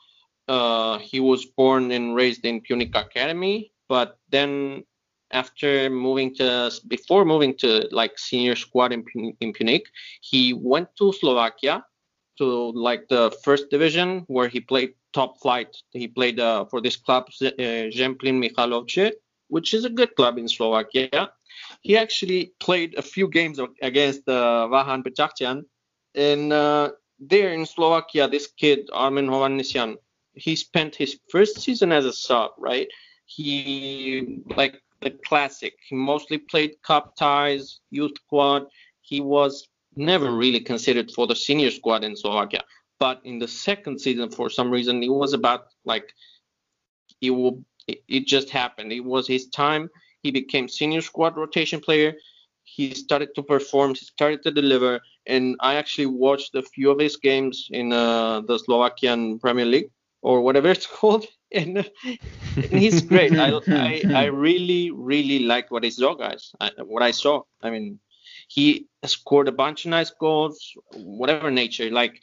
Uh, he was born and raised in Pyunik Academy, but then after moving to before moving to like senior squad in, in Pyunik, he went to Slovakia to like the first division where he played top flight. He played uh, for this club, uh, Zemplin Michalovce, which is a good club in Slovakia. He actually played a few games against uh, Vahan Bichakhchyan. And uh, there in Slovakia, this kid, Armen Hovhannisyan, he spent his first season as a sub, right? He, like the classic, he mostly played cup ties, youth squad. He was never really considered for the senior squad in Slovakia. But in the second season, for some reason, it was about like it will. It just happened. It was his time. He became senior squad rotation player. He started to perform. He started to deliver. And I actually watched a few of his games in uh, the Slovakian Premier League or whatever it's called. And, and he's great. I, I, I really really like what I saw, guys. I, what I saw. I mean, he scored a bunch of nice goals, whatever nature. Like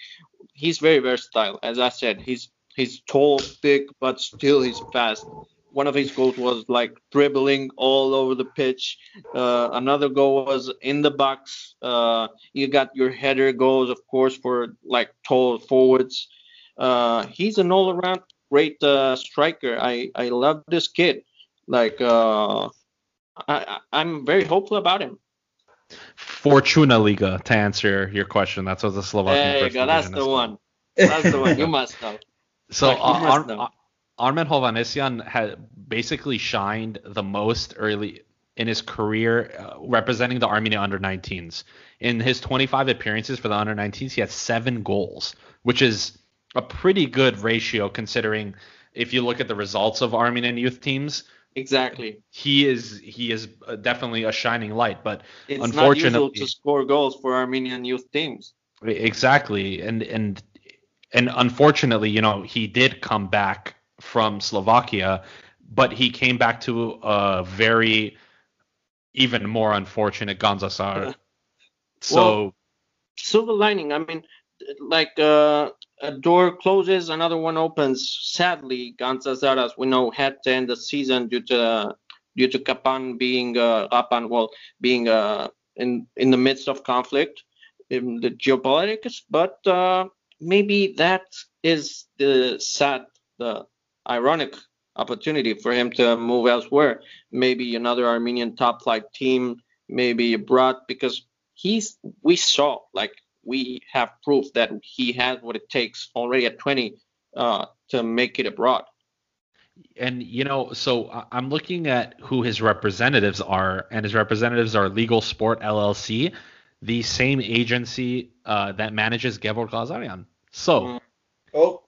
he's very versatile. As I said, he's he's tall, big, but still he's fast. One of his goals was like dribbling all over the pitch. Uh, another goal was in the box. Uh, you got your header goals, of course, for like tall forwards. Uh, he's an all-around great uh, striker. I I love this kid. Like uh, I I'm very hopeful about him. Fortuna Liga to answer your question. That's what the Slovakian There you go. That's the one. That's the one you must know. So uh, Ar- Ar- Armen Hovhannisyan had basically shined the most early in his career uh, representing the Armenia under 19s. In his 25 appearances for the under 19s, he had seven goals, which is a pretty good ratio considering if you look at the results of Armenian youth teams. Exactly. He is he is uh, definitely a shining light, but it's unfortunately, not usual to score goals for Armenian youth teams. Exactly, and and and unfortunately, you know, he did come back from Slovakia, but he came back to a very even more unfortunate Gandzasar. So well, silver lining. I mean, like uh, a door closes, another one opens. Sadly, Gandzasar, as we know, had to end the season due to due to Kapan being uh, Kapan, well, being uh, in in the midst of conflict in the geopolitics. But uh, maybe that is the sad, the ironic opportunity for him to move elsewhere. Maybe another Armenian top flight team, maybe abroad, because he's we saw like we have proof that he has what it takes already at 20 uh, to make it abroad. And you know, so I'm looking at who his representatives are, and his representatives are Legal Sport LLC, the same agency uh, that manages Gevorg Lazaryan. So, mm. oh,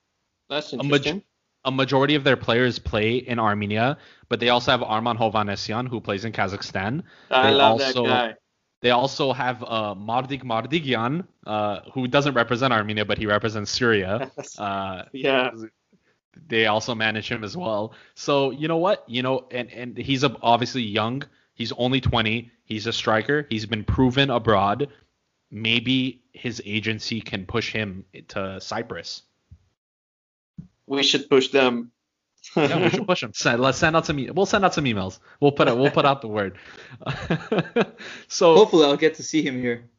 that's interesting. A, a, majority of their players play in Armenia, but they also have Arman Hovhannisyan, who plays in Kazakhstan. I they love also, that guy. They also have uh, Mardik Mardigyan, uh, who doesn't represent Armenia, but he represents Syria. Uh, yeah. They also manage him as well. So you know what? You know, and and he's a, obviously young. He's only 20. He's a striker. He's been proven abroad maybe his agency can push him to Cyprus. We should push them. yeah, we should push them. Send, let's send out some. E- we'll send out some emails. We'll put it. We'll put out the word. so hopefully, I'll get to see him here.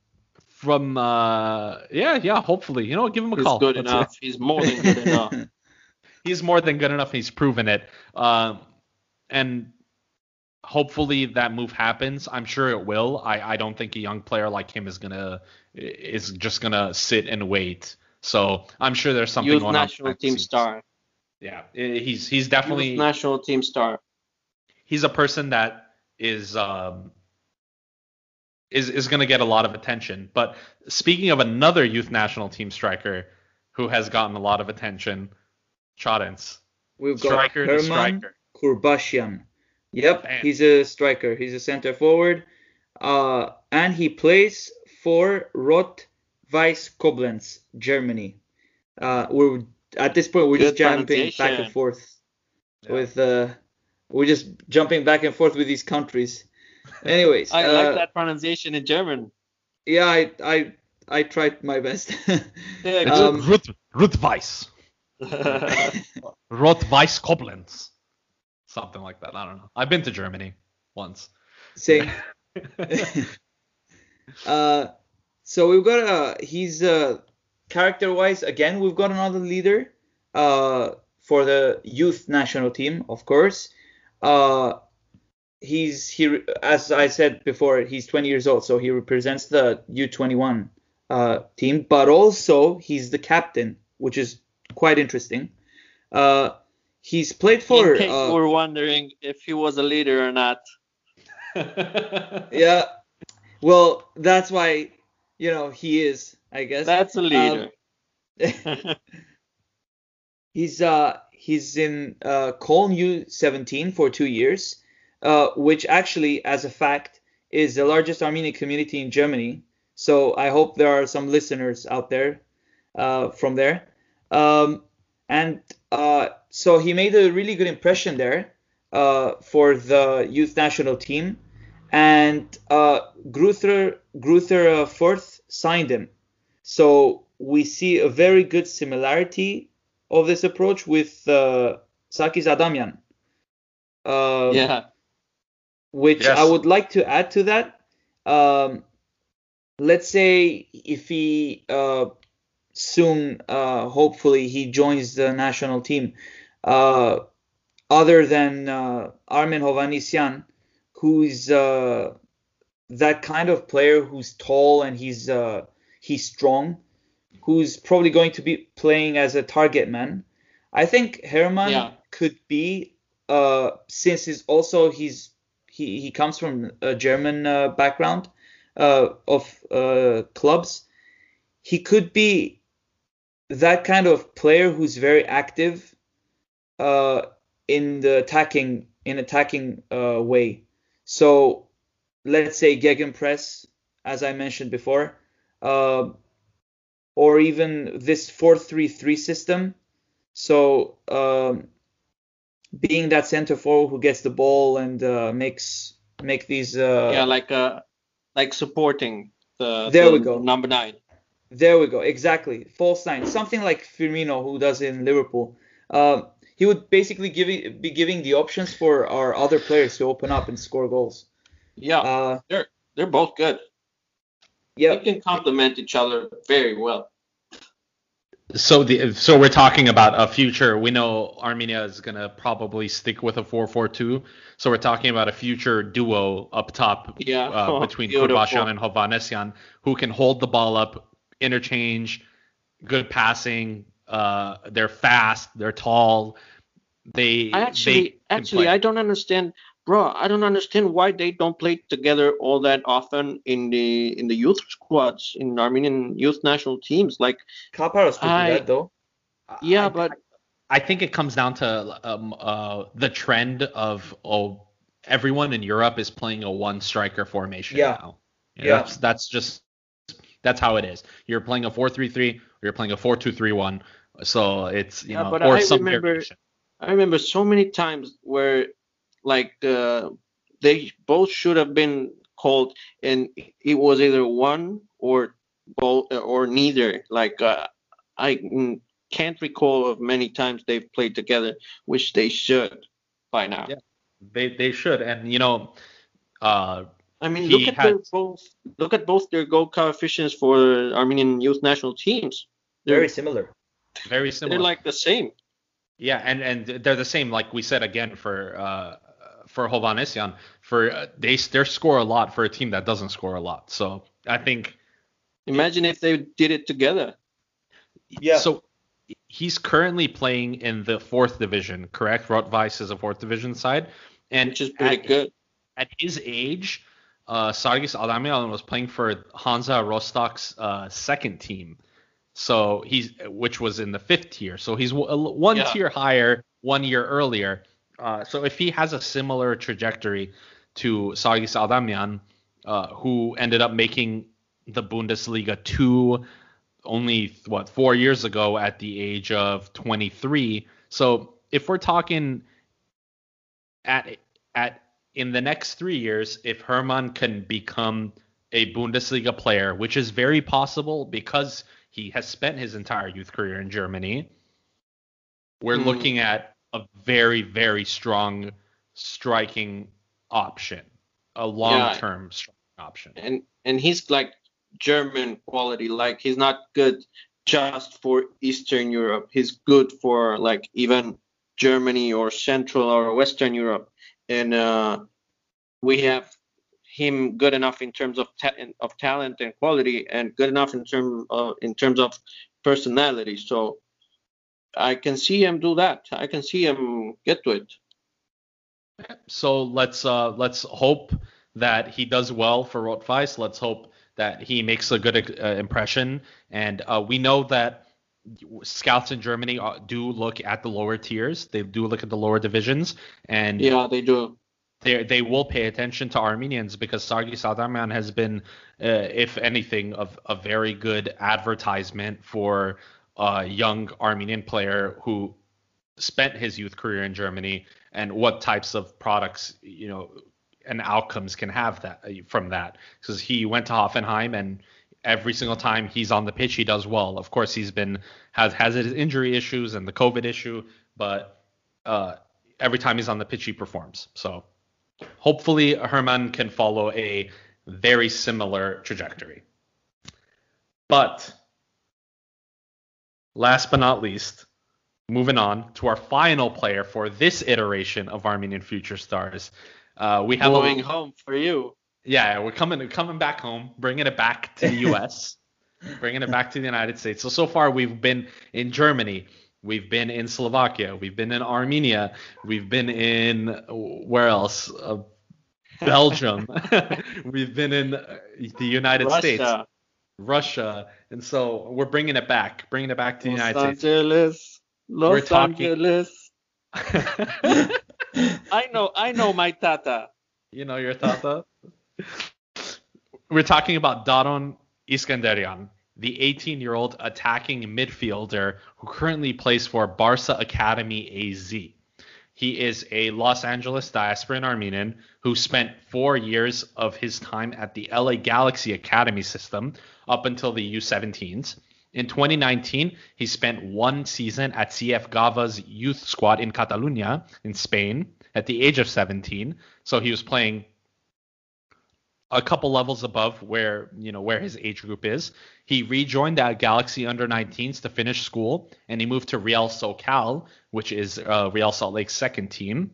From uh, yeah, yeah. Hopefully, you know, give him a call. He's call. Good enough. He's more than good enough. He's more than good enough. He's proven it. Um, and hopefully that move happens. I'm sure it will. I, I don't think a young player like him is gonna is just gonna sit and wait. So I'm sure there's something Youth going national on. team star. Yeah, he's he's definitely Youth national team star. He's a person that is um is is gonna get a lot of attention. But speaking of another youth national team striker who has gotten a lot of attention, Charentz. We've got striker Herman striker. Kurbashyan. Yep, Damn. he's a striker. He's a center forward, uh, and he plays for Rot Weiss Koblenz, Germany. Uh, we're at this point we're Good just jumping back and forth yeah. with uh, we're just jumping back and forth with these countries. Anyways, I uh, like that pronunciation in German. Yeah, I I I tried my best. yeah, um, Rot Rot Weiss. Rot Weiss Koblenz something like that. I don't know. I've been to Germany once. Same. uh, so we've got uh he's uh character wise again we've got another leader uh for the youth national team of course. Uh he's he as I said before he's 20 years old so he represents the U21 uh team but also he's the captain which is quite interesting. Uh He's played for. In case uh, we're wondering if he was a leader or not. yeah. Well, that's why you know he is. I guess. That's a leader. Um, he's uh he's in uh Köln U17 for two years, uh, which actually, as a fact, is the largest Armenian community in Germany. So I hope there are some listeners out there uh, from there. Um, and uh, so he made a really good impression there uh, for the youth national team, and uh, Greuther Greuther uh, Fürth signed him. So we see a very good similarity of this approach with uh, Sarkis Adamian. Um, yeah. Which yes. I would like to add to that. Um, let's say if he uh, soon, uh, hopefully, he joins the national team. Uh, other than uh, Armen Hovhannisyan, who's uh, that kind of player who's tall and he's uh, he's strong. who's probably going to be playing as a target man. I think Hermann Yeah. could be, uh, since he's also he's he, he comes from a German uh, background uh, of uh, clubs. He could be that kind of player who's very active uh, in the attacking in attacking uh, way. So let's say gegenpress, as I mentioned before, uh, or even this 4-3-3 system. So um, being that center forward who gets the ball and uh, makes make these. Uh, yeah, like uh, like supporting the, There the we go. number nine. There we go. Exactly. False nine. Something like Firmino, who does in Liverpool. Um, he would basically give, be giving the options for our other players to open up and score goals. Yeah, Uh, they're they're both good. yeah. They can complement each other very well. So the so we're talking about a future. We know Armenia is gonna probably stick with a 4-4-2. So we're talking about a future duo up top Yeah. uh, between Beautiful. Kurbashyan and Hovhannisyan who can hold the ball up, interchange, good passing. Uh, they're fast. They're tall. They I they actually can actually play. I don't understand, bro. I don't understand why they don't play together all that often in the in the youth squads in Armenian youth national teams. Like, Caparros could I- do that though. yeah, I- but I think it comes down to um, uh, the trend of oh everyone in Europe is playing a one striker formation Yeah. now. Yeah. That's that's just that's how it is. You're playing a 4-3-3 or you're playing a 4-2-3-1. So it's you Yeah, know but or I some remember- variation. I remember so many times where like uh, they both should have been called, and it was either one or both or neither. Like uh, I can't recall of many times they've played together, which they should by now. Yeah. They they should and you know uh I mean, look at had- their both look at both their goal coefficients for Armenian youth national teams. They're, Very similar. very similar. they're like the same. Yeah, and and they're the same like we said again for uh for Hovhannisyan for uh, they they score a lot for a team that doesn't score a lot. So I think Imagine if they did it together. Yeah. So he's currently playing in the fourth division, correct? Rotweiss is a fourth division side, and Which is pretty at, good. At his age, uh, Sargis Adamian was playing for Hansa Rostock's uh, second team, so he's which was in the fifth tier. So he's w- one Yeah. tier higher, one year earlier. Uh, so if he has a similar trajectory to Sargis Adamian, uh, who ended up making the Bundesliga two only what four years ago at the age of 23. So if we're talking at at in the next three years, if Hermann can become a Bundesliga player, which is very possible because he has spent his entire youth career in Germany, we're Hmm. looking at a very very strong striking option, a long-term striking option. and and he's like German quality. Like he's not good just for Eastern Europe. He's good for like even Germany or Central or Western Europe. And uh, we have him good enough in terms of ta- of talent and quality, and good enough in term uh, in terms of personality. So I can see him do that. I can see him get to it. So let's uh, let's hope that he does well for Rotweiss. Let's hope that he makes a good uh, impression. And uh, we know that scouts in Germany uh, do look at the lower tiers. They do look at the lower divisions, and Yeah, they do. they they will pay attention to Armenians because Sargis Adamian has been, uh, if anything, of a very good advertisement for a young Armenian player who spent his youth career in Germany and what types of products you know and outcomes can have that from that because he went to Hoffenheim and every single time he's on the pitch he does well. Of course he's been has has his injury issues and the COVID issue, but uh, every time he's on the pitch he performs. So hopefully Herman can follow a very similar trajectory. But last but not least, moving on to our final player for this iteration of Armenian Future Stars. Uh, we have Going a, home for you. Yeah, we're coming coming back home, bringing it back to the U.S. bringing it back to the United States. So so far we've been in Germany, we've been in Slovakia, we've been in Armenia, we've been in where else? Uh, Belgium. we've been in uh, the United Russia. States, Russia, and so we're bringing it back, bringing it back to the United Angeles, States. Los we're talking, Angeles. I know, I know my tata. You know your tata. We're talking about Daron Iskenderian, the 18-year-old attacking midfielder who currently plays for Barca Academy AZ. He is a Los Angeles diasporan Armenian who spent four years of his time at the LA Galaxy Academy system up until the U17s. In 2019, he spent one season at CF Gava's youth squad in Catalunya, in Spain, at the age of 17. So he was playing a couple levels above where you know where his age group is. He rejoined that Galaxy under 19s to finish school, and he moved to Real SoCal, which is uh, Real Salt Lake's second team.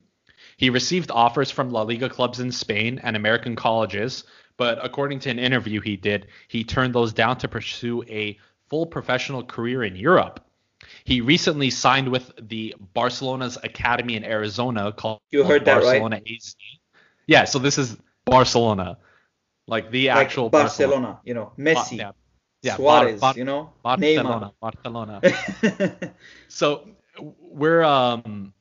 He received offers from La Liga clubs in Spain and American colleges, but according to an interview he did, he turned those down to pursue a full professional career in Europe. He recently signed with the Barcelona's academy in Arizona called You heard Barcelona that right? AZ. Yeah, so this is Barcelona. Like the like actual Barcelona, Barcelona, you know, Messi, yeah, yeah Suarez, Bar- Bar- you know, Barcelona, Neymar. Barcelona. so we're um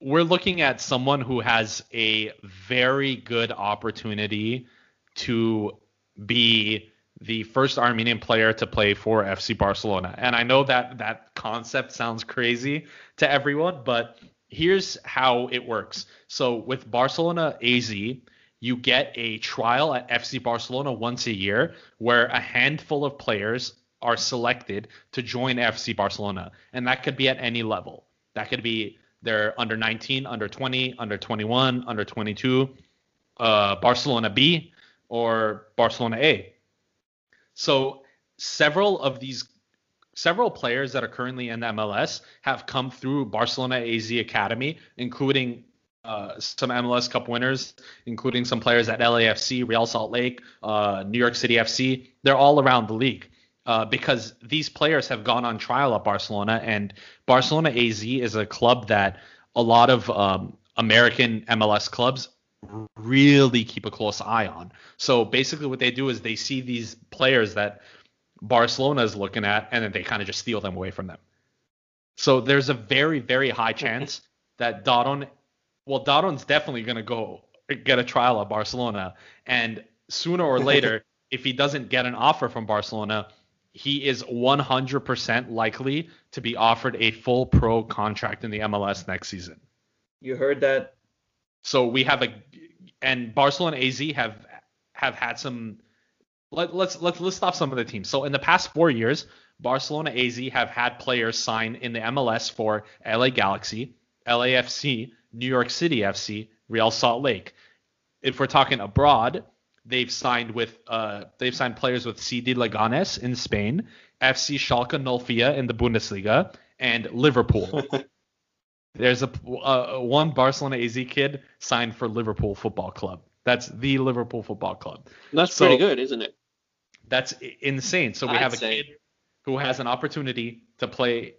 we're looking at someone who has a very good opportunity to be the first Armenian player to play for FC Barcelona. And I know that that concept sounds crazy to everyone, but here's how it works. So with Barcelona AZ, you get a trial at FC Barcelona once a year where a handful of players are selected to join FC Barcelona. And that could be at any level. That could be they're under 19, under 20, under 21, under 22, uh, Barcelona B, or Barcelona A. So several of these several players that are currently in the MLS have come through Barcelona AZ Academy, including uh, some MLS Cup winners, including some players at LAFC, Real Salt Lake, uh, New York City FC. They're all around the league uh, because these players have gone on trial at Barcelona, and Barcelona AZ is a club that a lot of um, American MLS clubs really keep a close eye on. So basically, what they do is they see these players that Barcelona is looking at, and then they kind of just steal them away from them. So there's a very, very high chance that Daron, well, Daron's definitely going to go get a trial at Barcelona, and sooner or later, if he doesn't get an offer from Barcelona, he is 100% likely to be offered a full pro contract in the MLS next season. You heard that? So we have a and Barcelona AZ have have had some let, let's let's list off some of the teams. So in the past 4 years, Barcelona AZ have had players sign in the MLS for LA Galaxy, LAFC, New York City FC, Real Salt Lake. If we're talking abroad, They've signed with uh, they've signed players with CD Leganes in Spain, FC Schalke 04 in the Bundesliga, and Liverpool. There's a uh, one Barcelona AZ kid signed for Liverpool Football Club. That's the Liverpool Football Club. That's so, pretty good, isn't it? That's insane. So we I'd have a say. kid who has an opportunity to play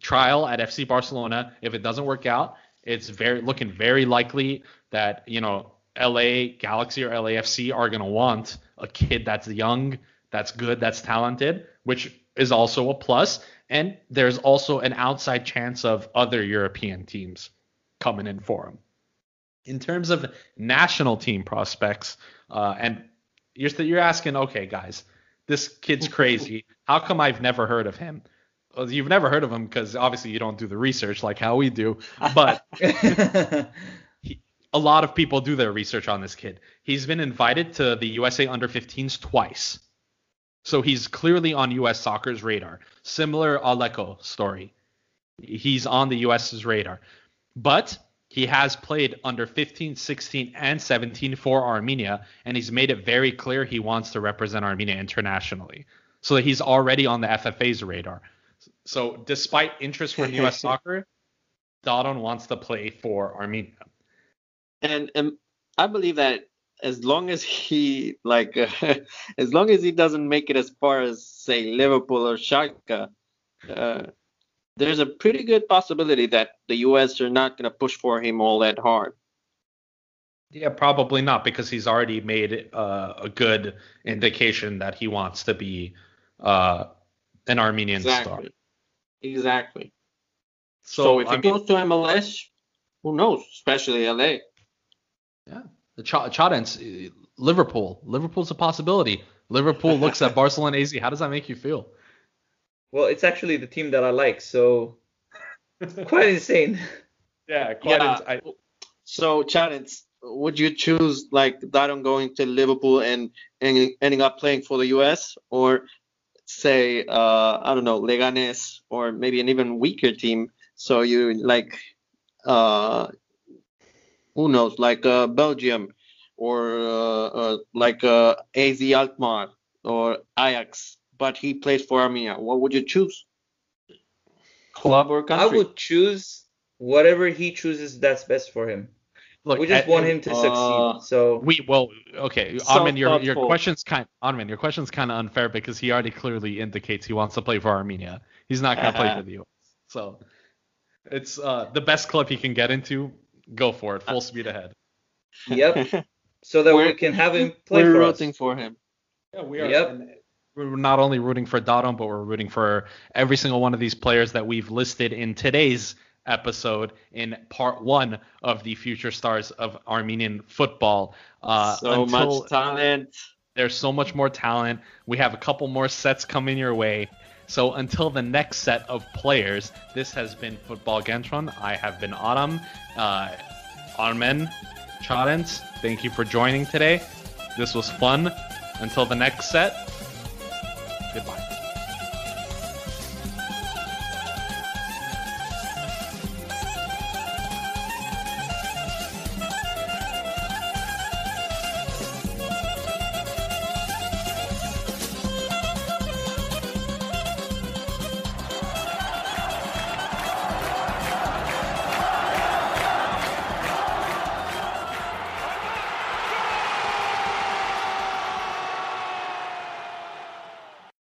trial at FC Barcelona. If it doesn't work out, it's very looking very likely that you know LA Galaxy or LAFC are going to want a kid that's young, that's good, that's talented, which is also a plus. And there's also an outside chance of other European teams coming in for him. In terms of national team prospects, uh, and you're, you're asking, okay, guys, this kid's crazy. How come I've never heard of him? Well, you've never heard of him because obviously you don't do the research like how we do. But a lot of people do their research on this kid. He's been invited to the USA Under 15s twice. So he's clearly on US soccer's radar. Similar Aleko story. He's on the US's radar. But he has played under 15, 16, and 17 for Armenia, and he's made it very clear he wants to represent Armenia internationally. So he's already on the FFA's radar. So despite interest from US soccer, Daron wants to play for Armenia and, and I believe that as long as he like uh, as long as he doesn't make it as far as say Liverpool or Schalke, uh, there's a pretty good possibility that the U.S. are not going to push for him all that hard. Yeah, probably not because he's already made uh, a good indication that he wants to be uh, an Armenian exactly. star. Exactly. So, so if I he mean, goes to MLS, who knows? Especially LA. Yeah, the Ch- Charentz, Liverpool. Liverpool's a possibility. Liverpool looks at Barcelona AZ. How does that make you feel? Well, it's actually the team that I like, so quite insane. Yeah, quite yeah. I... So, Charentz, would you choose like Daron going to Liverpool and, and ending up playing for the US, or say uh, I don't know Leganes or maybe an even weaker team? So you like uh, who knows, like uh, Belgium or uh, uh, like uh, AZ Alkmaar or Ajax, but he plays for Armenia. What would you choose? Club or country? I would choose whatever he chooses that's best for him. Look, we just want him to succeed. Uh, so we well, okay, so Armen, your your question's kind Armen, your question's kind of unfair because he already clearly indicates he wants to play for Armenia. He's not gonna play for the U.S. So it's uh, the best club he can get into go for it, full speed ahead. Yep. So that we're, can have him play we're for rooting us. for him. Yeah, we are. Yep. We're not only rooting for Daron, but we're rooting for every single one of these players that we've listed in today's episode in part one of the future stars of Armenian football. Uh, so much talent. There's so much more talent. We have a couple more sets coming your way. So until the next set of players, this has been Football Kentron. I have been Aram. Uh, Armen, Charentz, thank you for joining today. This was fun. Until the next set, Goodbye.